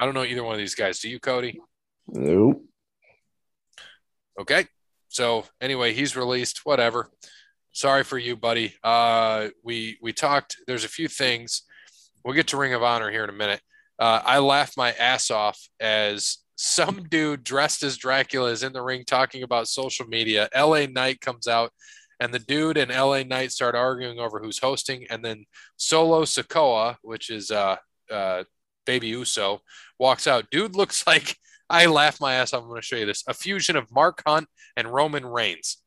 I don't know either one of these guys. Do you, Cody? nope. Okay. So anyway, he's released. Whatever. Sorry for you, buddy. Uh, we we talked. There's a few things. We'll get to Ring of Honor here in a minute. Uh, I laughed my ass off as some dude dressed as Dracula is in the ring talking about social media. LA Knight comes out, and the dude and LA Knight start arguing over who's hosting, and then Solo Sikoa, which is uh, uh, Baby Uso, walks out. Dude looks like I laugh my ass off. I'm going to show you this. A fusion of Mark Hunt and Roman Reigns.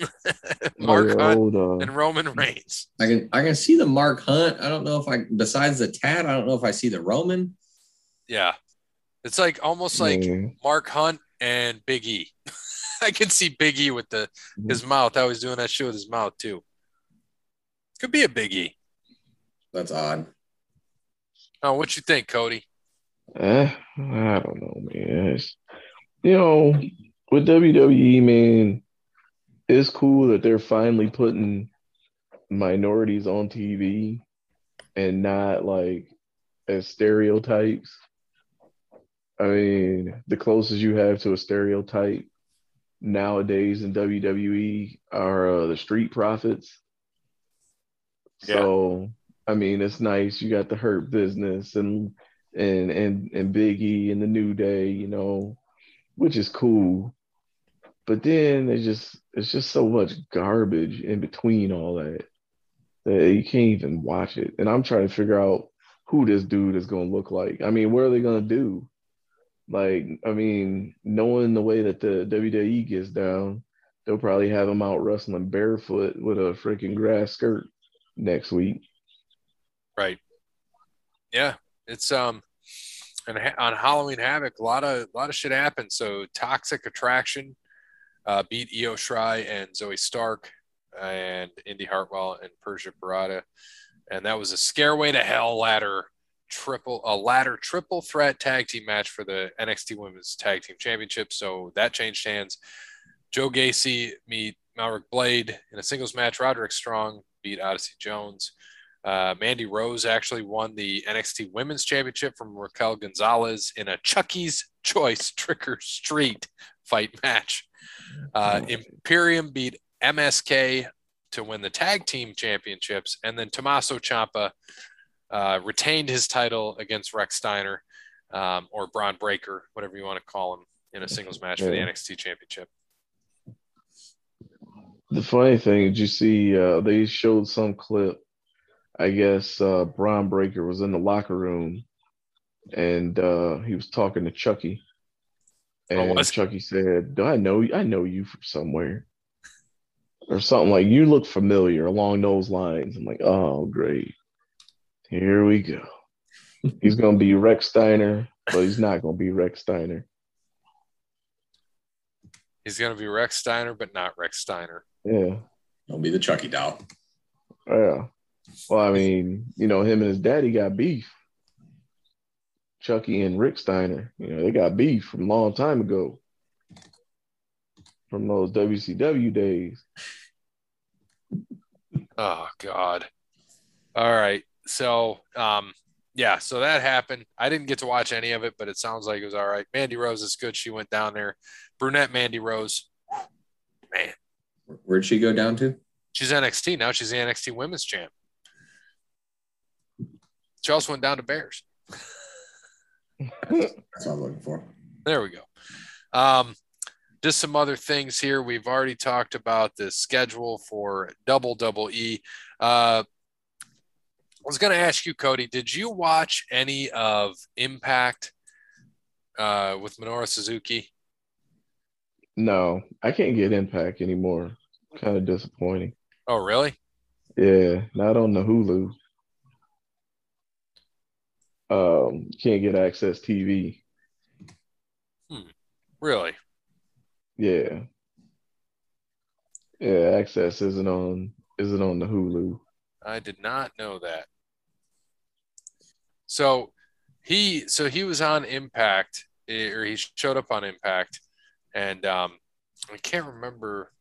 Mark Oh, Hunt old, uh, and Roman Reigns. I can I can see the Mark Hunt. I don't know if I besides the tat, I don't know if I see the Roman. Yeah. It's like almost like yeah. Mark Hunt and Big E. I can see Big E with the his mouth. How he's doing that shit with his mouth too. Could be a Big E. That's odd. Oh, what you think, Cody? Eh, I don't know, man. It's, you know, with WWE, man, it's cool that they're finally putting minorities on TV and not like as stereotypes. I mean, the closest you have to a stereotype nowadays in WWE are uh, the Street Profits. So, I mean, it's nice. You got the Hurt Business and and and and Biggie and the New Day, you know, which is cool. But then it's just it's just so much garbage in between all that that you can't even watch it. And I'm trying to figure out who this dude is gonna look like. I mean, what are they gonna do? Like, I mean, knowing the way that the WWE gets down, they'll probably have him out wrestling barefoot with a freaking grass skirt next week. Right. Yeah. It's um and on Halloween Havoc, a lot of a lot of shit happened. So Toxic Attraction uh, beat Io Shirai and Zoey Stark and Indi Hartwell and Persia Pirotta, and that was a Scareway to Hell ladder triple a ladder triple threat tag team match for the NXT Women's Tag Team Championship. So that changed hands. Joe Gacy meet Maverick Blade in a singles match. Roderick Strong beat Odyssey Jones. Uh, Mandy Rose actually won the NXT Women's Championship from Raquel Gonzalez in a Chucky's Choice Trick or Street fight match. Uh, Imperium beat MSK to win the tag team championships, and then Tommaso Ciampa uh, retained his title against Rex Steiner um, or Bron Breakker, whatever you want to call him, in a singles match for the NXT Championship. The funny thing did you see, uh, they showed some clip. I guess uh, Bron Breakker was in the locker room, and uh, he was talking to Chucky, Oh, and was he? Chucky said, "Do I know? I know you from somewhere, or something like you look familiar along those lines." I'm like, "Oh, great, here we go." he's gonna be Rex Steiner, but he's not gonna be Rex Steiner. He's going to be Rex Steiner, but not Rex Steiner. Yeah. Don't be the Chucky doll. Yeah. Well, I mean, you know, him and his daddy got beef. Chucky and Rick Steiner, you know, they got beef from a long time ago. From those WCW days. Oh God. All right. So um yeah, so that happened. I didn't get to watch any of it, but it sounds like it was all right. Mandy Rose is good. She went down there. Brunette Mandy Rose. Man, Where'd she go down to? she's NXT now. She's the NXT Women's Champ. She also went down to Bears. That's what I'm looking for. There we go. Um, just some other things here. We've already talked about the schedule for Double Double E. Uh, I was going to ask you, Cody, did you watch any of Impact uh, with Minoru Suzuki? No, I can't get Impact anymore. Kind of disappointing. Oh, really? Yeah, not on the Hulu. Um, can't get AXS TV. Really? Yeah. Yeah, access isn't on isn't on the Hulu. I did not know that. So he so he was on Impact eh, or he showed up on Impact and um I can't remember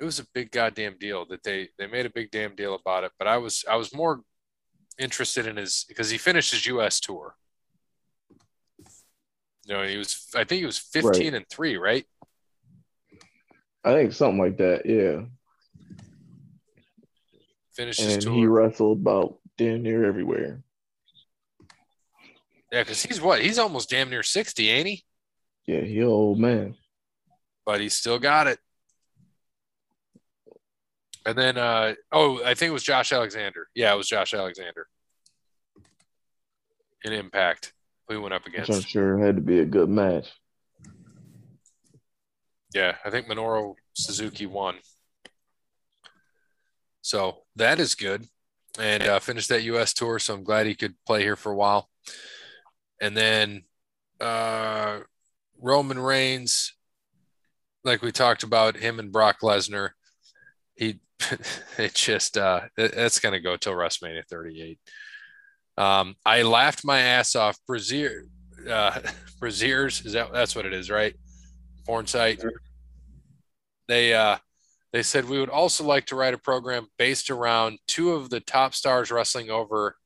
it was a big goddamn deal that they they made a big damn deal about it but I was I was more interested in his because he finished his US tour. You know, he was I think he was 15 Right. and 3, right? I think something like that, yeah. Finished his And tour. he wrestled about damn near everywhere. yeah, because he's what? He's almost damn near 60, ain't he? Yeah, he old man. but he still got it. And then, uh, oh, I think it was Josh Alexander. Yeah, it was Josh Alexander in Impact. We went up Which I'm against. sure had to be a good match. Yeah, I think Minoru Suzuki won. So that is good. And uh, finished that U.S. tour. So I'm glad he could play here for a while. And then uh, Roman Reigns, like we talked about, him and Brock Lesnar, he it just uh, it- that's going to go till WrestleMania 38. Um, I laughed my ass off. Brazzer, uh, Brazzers, is that that's what it is, right? Porn site. They uh, they said we would also like to write a program based around two of the top stars wrestling over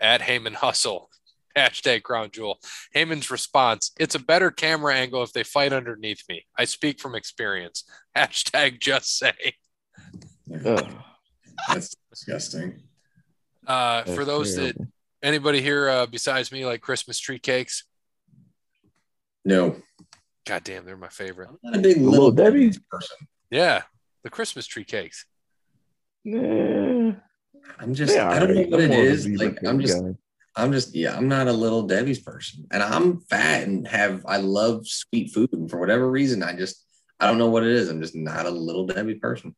at Heyman Hustle. Hashtag Crown Jewel. Heyman's response: It's a better camera angle if they fight underneath me. I speak from experience. Hashtag Just say. Ugh, That's disgusting. Uh, for that's those that anybody here uh, besides me like Christmas tree cakes. No, God damn, they're my favorite. I'm not a big Little little Debbie? Debbie person. Yeah, the Christmas tree cakes. Nah, I'm just, they I don't know what I'm it more of a is. Zebra Like, I'm just, guy. I'm just, yeah, I'm not a little Debbie's person, and I'm fat and have, I love sweet food, and for whatever reason, I just, I don't know what it is. I'm just not a little Debbie person.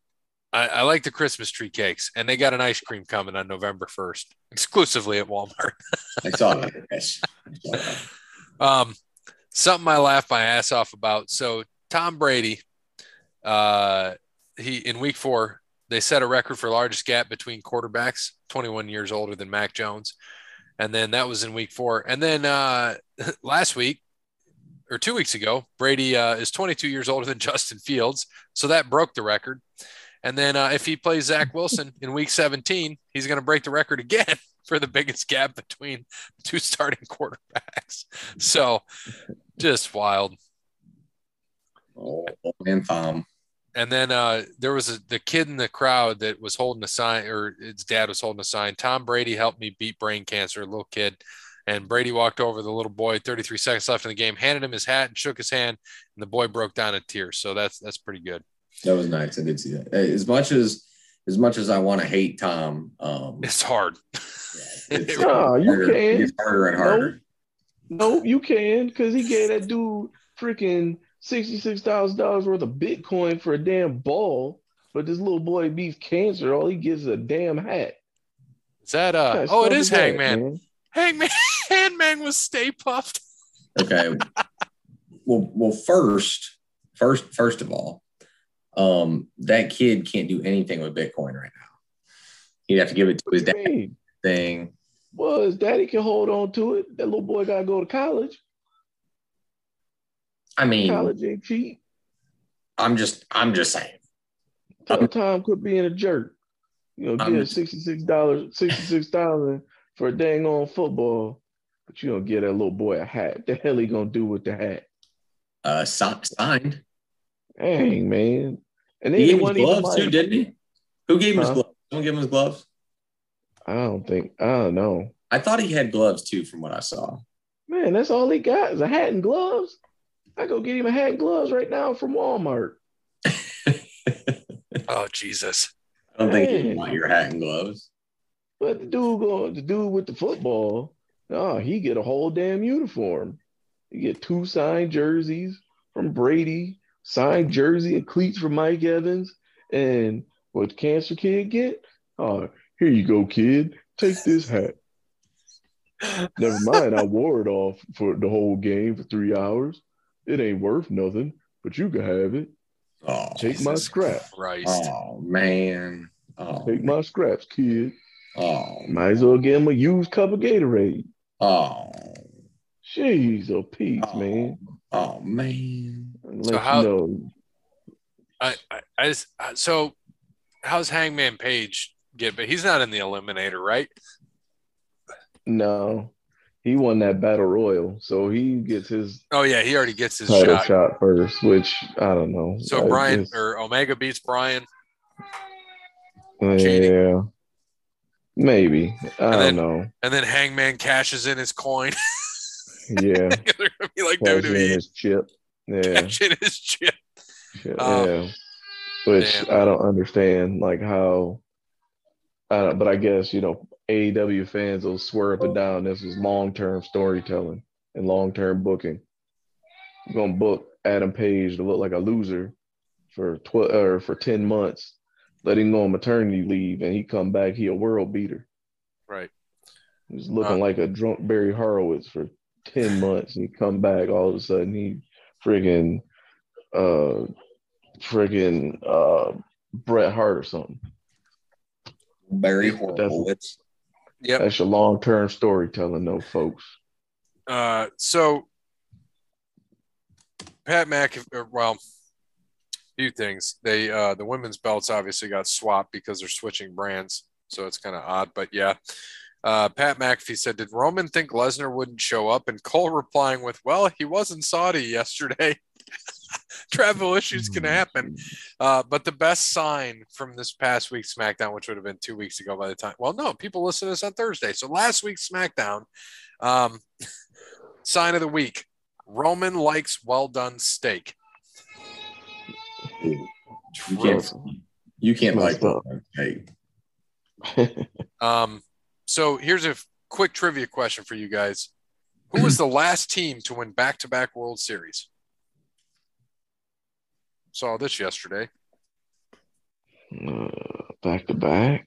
I, I like the Christmas tree cakes, and they got an ice cream coming on November first, exclusively at Walmart. I saw that. Yes. I saw that. Um, something I laughed my ass off about. So Tom Brady, uh, he in week four they set a record for largest gap between quarterbacks, 21 years older than Mac Jones, and then that was in week four. And then uh, last week or two weeks ago, Brady uh, is 22 years older than Justin Fields, so that broke the record. And then uh, if he plays Zach Wilson in week 17, he's going to break the record again for the biggest gap between two starting quarterbacks. So just wild. Oh, man, Tom. And then uh, there was a, the kid in the crowd that was holding a sign, or his dad was holding a sign. Tom Brady helped me beat brain cancer, a little kid. And Brady walked over the little boy, 33 seconds left in the game, handed him his hat and shook his hand, and the boy broke down in tears. So that's that's pretty good. That was nice. I did see that. As much as, as much as I want to hate Tom, um, It's hard. it's No, you harder, it can. gets harder and harder. No, you can, because he gave that dude freaking sixty-six thousand dollars worth of Bitcoin for a damn ball. But this little boy beats cancer. All he gets is a damn hat. Is that What uh? kind Oh, it stuff is that, Hangman. Hangman. Hangman was Stay Puffed. Okay. well, well, first, first, first of all, um, that kid can't do anything with Bitcoin right now. He'd have to give it to his dad mean? thing. Well, his daddy can hold on to it. That little boy gotta go to college. I mean, College ain't cheap. I'm just, I'm just saying. Tell Tom quit being a jerk. You know, just- sixty-six dollars, sixty-six thousand for a dang on football, but you don't get that little boy a hat. The hell he gonna do with the hat? Uh, si- signed. Dang man. And then He gave him his gloves too, didn't he? Who gave him his gloves? Someone give him his gloves. I don't think I don't know. I thought he had gloves too, from what I saw. Man, that's all he got is a hat and gloves. I go get him a hat and gloves right now from Walmart. Oh Jesus. I don't think he want your hat and gloves. But the dude going, the dude with the football, oh, he get a whole damn uniform. You get two signed jerseys from Brady, signed jersey and cleats for Mike Evans, and what cancer kid get? Oh, here you go, kid. Take this hat. Never mind, I wore it off for the whole game for three hours. It ain't worth nothing. but you can have it. Oh, Take my Jesus scrap. Christ. oh man. Oh, Take my scraps, kid. oh, Might as well give him a used cup of Gatorade. oh, she's a piece, oh, man. Oh man. Let So how- know. I, I, I just, uh, so how's Hangman Page get? But he's not in the Eliminator, right? No, he won that battle royal, so he gets his Oh yeah, he already gets his title shot. shot. first. Which I don't know. So I Bryan just- or Omega beats Bryan. cheating. yeah, maybe I And don't then- know. And then Hangman cashes in his coin. Yeah, be like cash WWE his chip. Yeah, cash in his chip. yeah. Yeah. Which Damn. I don't understand, like how. I don't, but I guess you know AEW fans will swear up and down this is long term storytelling and long term booking. You're gonna book Adam Page to look like a loser for twelve or for ten months, let him go on maternity leave, and he come back, he a world beater. Right. He's looking Uh. like a drunk Barry Horowitz for ten months, and he come back all of a sudden he friggin' uh friggin' uh Bret Hart or something. Barry That's- Horowitz. Yep. That's your long term storytelling, though, folks. Uh, so Pat McAfee, well, few things. They uh, the women's belts obviously got swapped because they're switching brands, so it's kind of odd. But yeah, uh, Pat McAfee said, "Did Roman think Lesnar wouldn't show up?" And Cole replying with, "Well, he was in Saudi yesterday. Travel issues can happen." Uh, but the best sign from this past week's SmackDown, which would have been two weeks ago by the time, well, no, people listen to this on Thursday. So last week's SmackDown, um, sign of the week Roman likes well done steak. You can't, you can't like Messed up. hey, Um, so here's a quick trivia question for you guys Who was the last team to win back to back World Series? Saw this yesterday. Uh, back to back.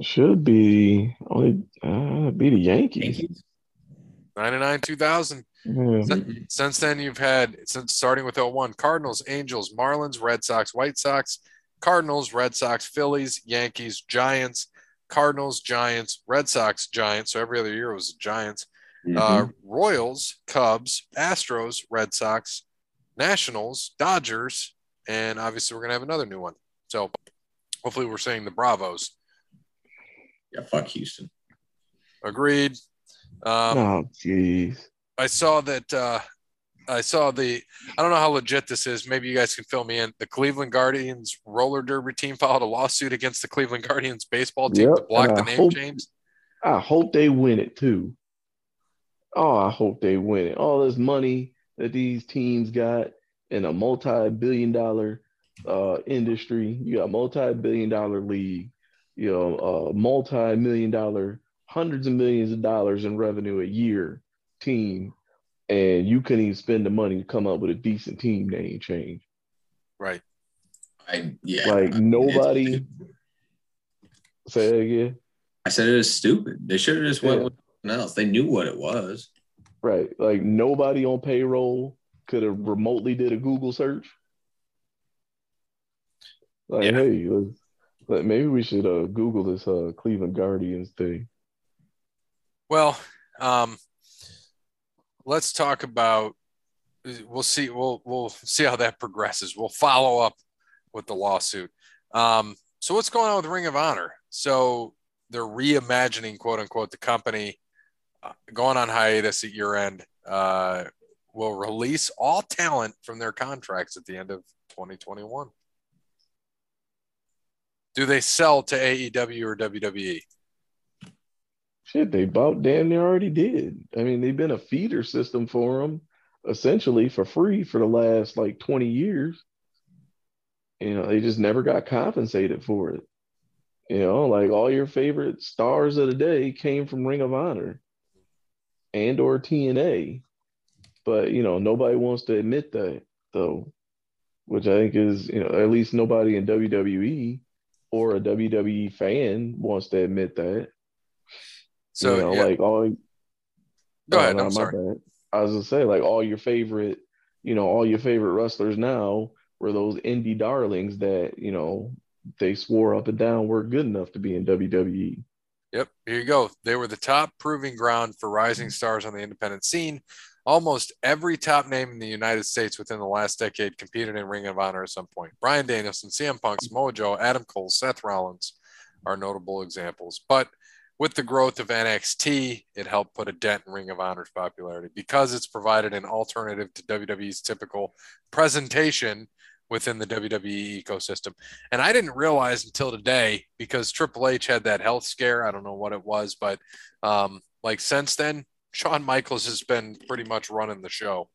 Should be only uh, be the Yankees. Yankees? 99 2000. Yeah. Since- Since then, you've had, since starting with 01, Cardinals, Angels, Marlins, Red Sox, White Sox, Cardinals, Red Sox, Phillies, Yankees, Giants, Cardinals, Giants, Red Sox, Giants. So every other year it was the Giants. Uh, Mhm. Royals, Cubs, Astros, Red Sox, Nationals, Dodgers, and obviously we're going to have another new one. So hopefully we're saying the Bravos. yeah, fuck Houston. Agreed. Um, oh, jeez. I saw that. Uh, I saw the. I don't know how legit this is. Maybe you guys can fill me in. The Cleveland Guardians roller derby team filed a lawsuit against the Cleveland Guardians baseball team Yep, to block the I name hope- change. I hope they win it too. Oh, I hope they win it. All this money that these teams got in a multi-billion dollar uh, industry. You got multi-billion dollar league, you know, uh, multi-million dollar, hundreds of millions of dollars in revenue a year team, and you couldn't even spend the money to come up with a decent team name change. Right. I yeah. Like I nobody. it's- Say that again. I said it is stupid. They should have just went Yeah. with something else. They knew what it was. Right. Like nobody on payroll could have remotely did a Google search. Like, Yeah. hey, let's, let, maybe we should uh, Google this uh, Cleveland Guardians thing. Well, um, let's talk about. We'll see. We'll we'll see how that progresses. We'll follow up with the lawsuit. Um, so what's going on with Ring of Honor? So they're reimagining, quote unquote, the company, uh, going on hiatus at year end. Uh, will release all talent from their contracts at the end of 2021. Do they sell to AEW or? WWE? Shit, they about damn near already did. I mean, they've been a feeder system for them essentially for free for the last like 20 years. You know, they just never got compensated for it. You know, like all your favorite stars of the day came from Ring of Honor and or TNA. But, you know, nobody wants to admit that though, which I think is, you know, at least nobody in WWE or a WWE fan wants to admit that. So you know, yeah, like all go oh, ahead. Oh, no, I'm sorry. bad. I was gonna say, like all your favorite you know, all your favorite wrestlers now were those indie darlings that, you know, they swore up and down weren't good enough to be in WWE. Yep, here you go. They were the top proving ground for rising stars on the independent scene. Almost every top name in the United States within the last decade competed in Ring of Honor at some point. Bryan Danielson, CM Punk, Samoa Joe, Adam Cole, Seth Rollins are notable examples. But with the growth of NXT, it helped put a dent in Ring of Honor's popularity because it's provided an alternative to WWE's typical presentation within the WWE ecosystem. And I didn't realize until today because Triple H had that health scare. I don't know what it was, but um, like since then, Shawn Michaels has been pretty much running the show.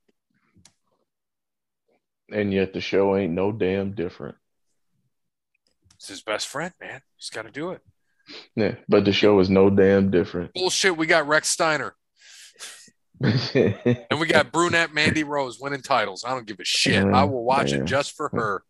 And yet the show ain't no damn different. It's his best friend, man. He's got to do it. Yeah, but the show is no damn different. Bullshit. We got Rex Steiner. and we got brunette Mandy Rose winning titles. I don't give a shit. I will watch it just for her.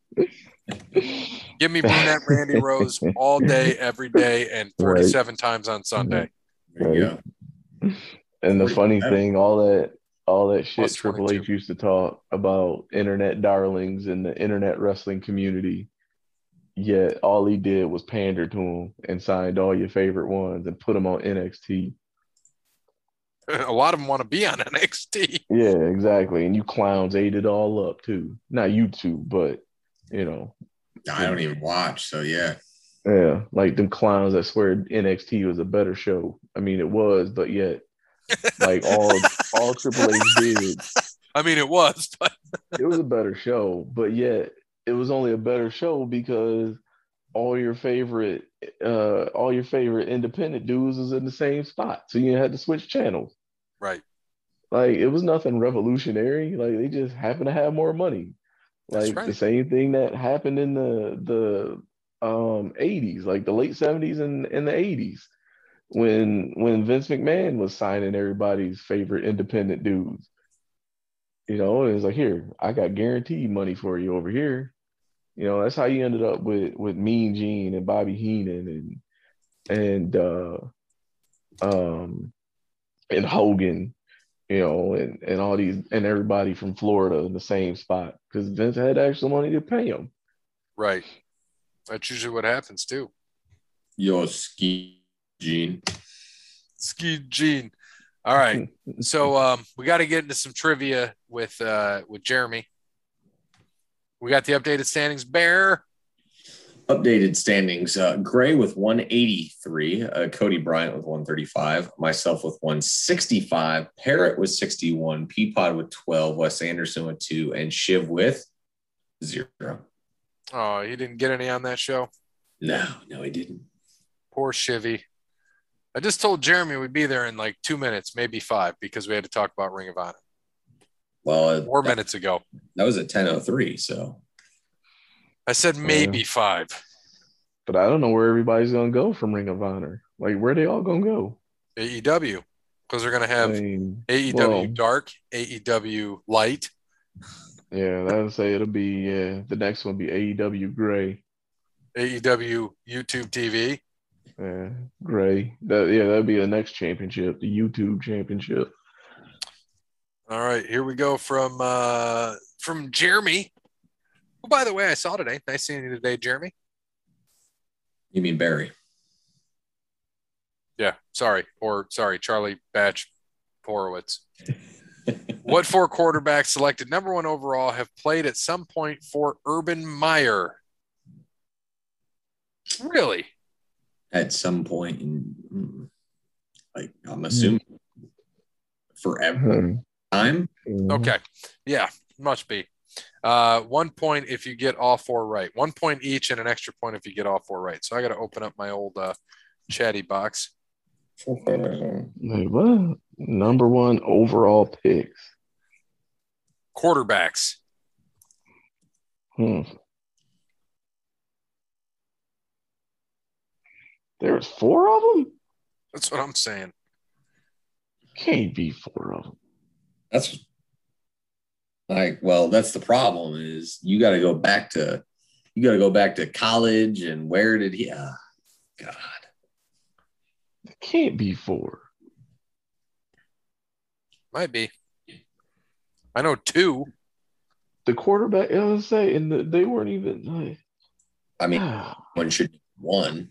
Give me brunette Mandy Rose all day, every day, and 47 right. times on Sunday. There you. And the funny thing, all that all that shit Triple H used to talk about internet darlings and the internet wrestling community. Yet all he did was pander to him and signed all your favorite ones and put them on NXT. a lot of them want to be on NXT. Yeah, exactly. And you clowns ate it all up too. Not you two, but you know. I don't even watch, so yeah. Yeah, like them clowns that swear NXT was a better show. I mean, it was, but yet, like all all Triple H did. I mean, it was, but it was a better show. But yet, it was only a better show because all your favorite, uh, all your favorite independent dudes was in the same spot, so you had to switch channels. Right. Like it was nothing revolutionary. Like they just happened to have more money. Like right. the same thing that happened in the the um 80s, like the late 70s and, and the 80s, when when Vince McMahon was signing everybody's favorite independent dudes. You know, it was like, here, I got guaranteed money for you over here. You know, that's how you ended up with with Mean Gene and Bobby Heenan and and uh um and Hogan, you know, and, and all these and everybody from Florida in the same spot because Vince had extra money to pay them. Right. That's usually what happens too. Yo, ski Gene. Ski Gene. All right. so um, we got to get into some trivia with uh, with Jeremy. We got the updated standings. Bear updated standings uh, Gray with 183, uh, Cody Bryant with 135, myself with 165, Parrot with 61, Peapod with 12, Wes Anderson with two, and Shiv with zero. Oh, he didn't get any on that show? No, no, he didn't. Poor Shivy. I just told Jeremy we'd be there in like two minutes, maybe five, because we had to talk about Ring of Honor. Well, uh, four that, minutes ago. That was at 10.03, so I said maybe five. But I don't know where everybody's gonna go from Ring of Honor. Like where they all gonna go? AEW. Because they're gonna have I mean, AEW well, Dark, AEW Light. Yeah, that would say it'll be yeah. The next one will be AEW Gray. AEW YouTube TV. Yeah, Gray. That yeah, that'd be the next championship, the YouTube championship. All right, here we go from uh from Jeremy. Oh, by the way, I saw today. Nice seeing you today, Jeremy. You mean Barry? Yeah, sorry. Or sorry, Charlie Batch Horowitz. what four quarterbacks selected number one overall have played at some point for Urban Meyer? Really? At some point in, like, I'm assuming forever mm-hmm. Time. Okay. Yeah, must be. Uh, one point if you get all four right. One point each, and an extra point if you get all four right. So I got to open up my old uh, chatty box. Wait, what? Number one overall picks. Quarterbacks. Hmm. There's four of them. That's what I'm saying. Can't be four of them. That's like, well, that's the problem is you got to go back to you got to go back to college and where did he? Uh, God, it can't be four. Might be. I know two. the quarterback. I was say, and the, they weren't even like. I mean, one should one.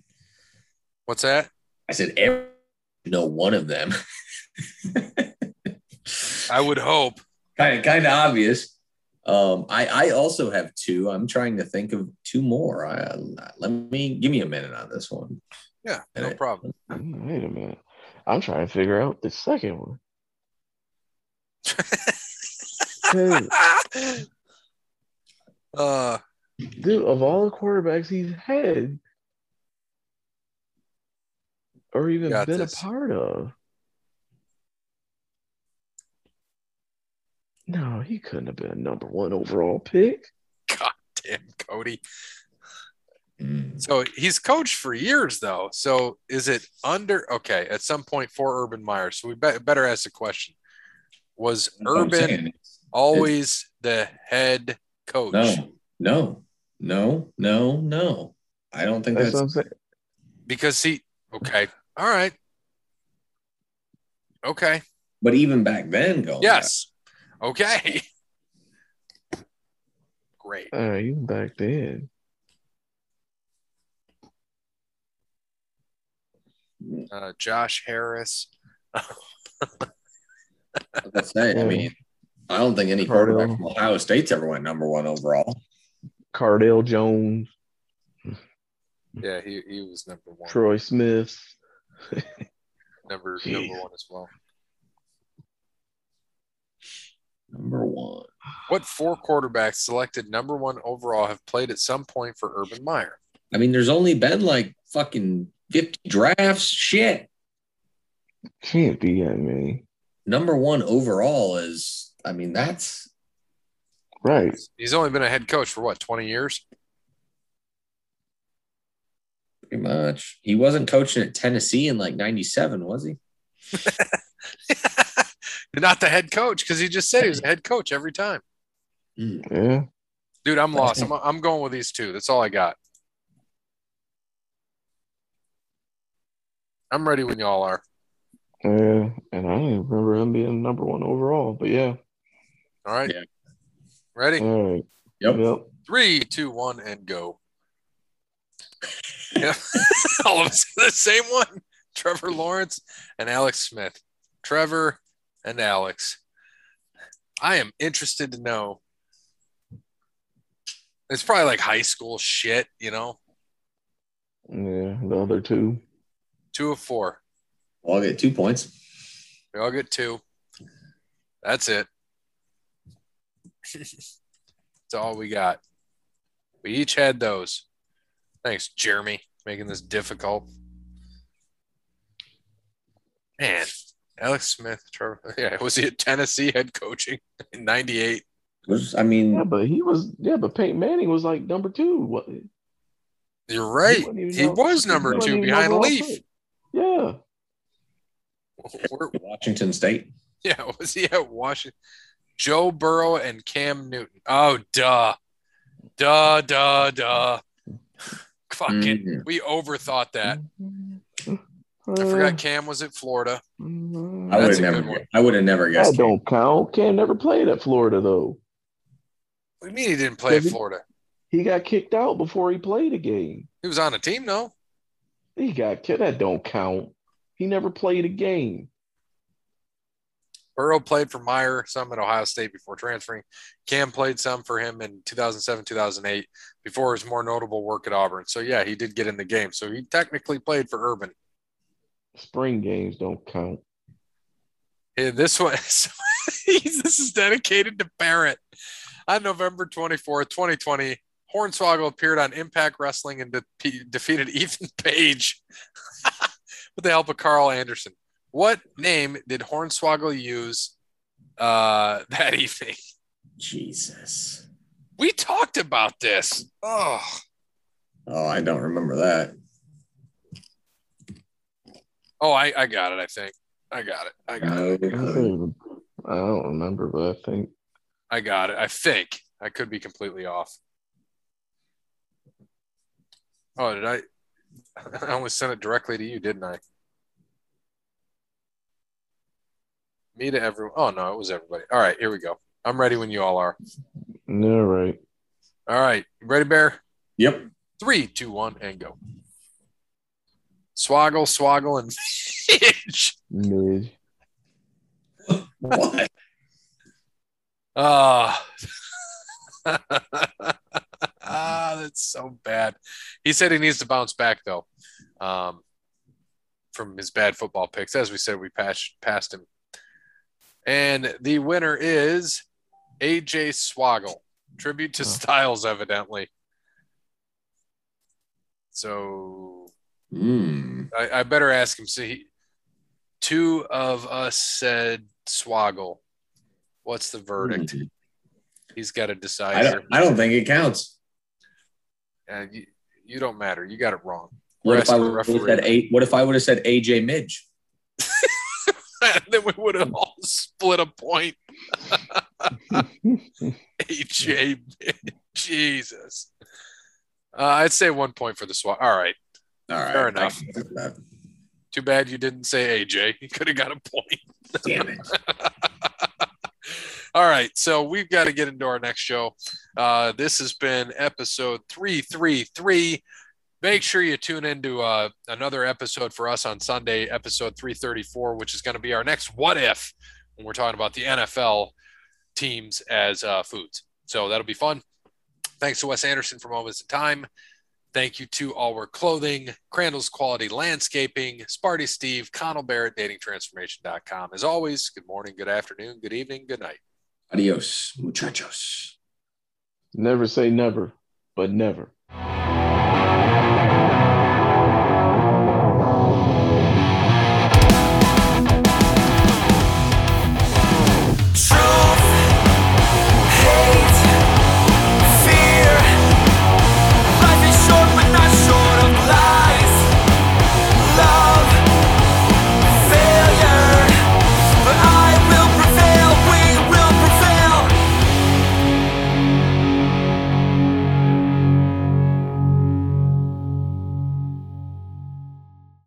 What's that? I said every know one of them. I would hope. kind of kind of obvious. Um, I I also have two. I'm trying to think of two more. I, let me give me a minute on this one. Yeah, no Right. problem. Wait a minute. I'm trying to figure out the second one. 'Cause, uh, dude, of all the quarterbacks he's had, or even been this. a part of. No, he couldn't have been a number one overall pick. God damn, Cody. Mm. So he's coached for years, though. So is it under? Okay, at some point for Urban Meyer. So we be- better ask the question: Was That's Urban saying. always the head coach? No, no, no, no, no. I don't think That's that's, what I'm saying. Because he. Okay. All right. Okay. but even back then, going Yes. Okay. Great. Uh, even back then. Uh, Josh Harris. back, let's I mean, I don't think any Cardale. quarterback from Ohio State's ever went number one overall. Cardale Jones, Yeah, he, he was number one. Troy Smith. Number Jeez. number one as well. Number one. What four quarterbacks selected number one overall have played at some point for Urban Meyer? I mean, there's only been like fucking 50 drafts. Shit. Can't be that many. Number one overall is, I mean, that's Right. He's only been a head coach for what, 20 years? pretty much. He wasn't coaching at Tennessee in like 97, was he? Not the head coach because he just said he was a head coach every time. Yeah. Dude, I'm lost. I'm, I'm going with these two. That's all I got. I'm ready when y'all are. Yeah. And I don't even remember him being number one overall. But yeah. All right. Yeah. Ready? All right. Yep. Yep. Three, two, one, and go. Yeah. All of us the same one. Trevor Lawrence and Alex Smith. Trevor and Alex. I am interested to know. It's probably like high school shit, you know. Yeah. The other two. Two of four. Well, I'll get two points. We all get two. That's it. That's all we got. We each had those. Thanks, Jeremy, making this difficult. Man, Alex Smith, Trevor. Yeah, was he at Tennessee head coaching in '98? Was I mean, Yeah, but he was. Yeah, but Peyton Manning was like number two. What? You're right. wasn't He no- was number wasn't two behind Leaf. pick. Yeah. Where, Washington State. yeah, was he at Washington? Joe Burrow and Cam Newton. Oh, duh, duh, duh, duh. Fucking, Mhm. we overthought that. I forgot Cam was at Florida. mm, I would That's have never. good. I would have never That guessed. don't count. Cam never played at Florida though. What do you mean he didn't play at he- Florida? He got kicked out before he played a game. He was on a team, though. He got kicked. That don't count. He never played a game. Burrow played for Meyer some at Ohio State before transferring. Cam played some for him in 2007, 2008 before his more notable work at Auburn. So, yeah, he did get in the game. So, he technically played for Urban. Spring games don't count. Yeah, this one, this is dedicated to Barrett. On November 24th, 2020, Hornswoggle appeared on Impact Wrestling and de- defeated Ethan Page with the help of Carl Anderson. What name did Hornswoggle use uh, that evening? Jesus. We talked about this. Oh, Oh, I don't remember that. Oh, I, I got it. I think I got it. I got it. I, don't I don't remember, but I think I got it. I think I could be completely off. Oh, did I? I only sent it directly to you, didn't I? Me to everyone. Oh no, it was everybody. All right, here we go. I'm ready when you all are. All right. All right. Ready, Bear? Yep. Three, two, one, and go. Swoggle, swoggle, and Fidge. Mid. What? Ah. ah, that's so bad. He said he needs to bounce back though, um, from his bad football picks. As we said, we passed passed him, and the winner is AJ Swoggle. Tribute to Oh. Styles, evidently. So Mm. I, I better ask him. So he, two of us said Swoggle. What's the verdict? Mm. He's got to decide I don't, I don't think it counts. Uh, you, you don't matter. You got it wrong. What if I would have said a, What if I would have said AJ Midge? then we would have all split a point. AJ, Jesus. Uh, I'd say one point for the swat. All right. All right, Fair I enough. can live with that. Too bad you didn't say AJ. You could have got a point. Damn it! All right, so we've got to get into our next show. Uh, this has been episode 333. Make sure you tune into uh, another episode for us on Sunday, episode 334, which is going to be our next what if when we're talking about the NFL teams as uh, foods. So that'll be fun. Thanks to Wes Anderson for Moments in Time. Thank you to Allwork Clothing, Crandall's Quality Landscaping, Sparty Steve, Connell Barrett, datingtransformation.com. As always, good morning, good afternoon, good evening, good night. Adios, muchachos. never say never, but never.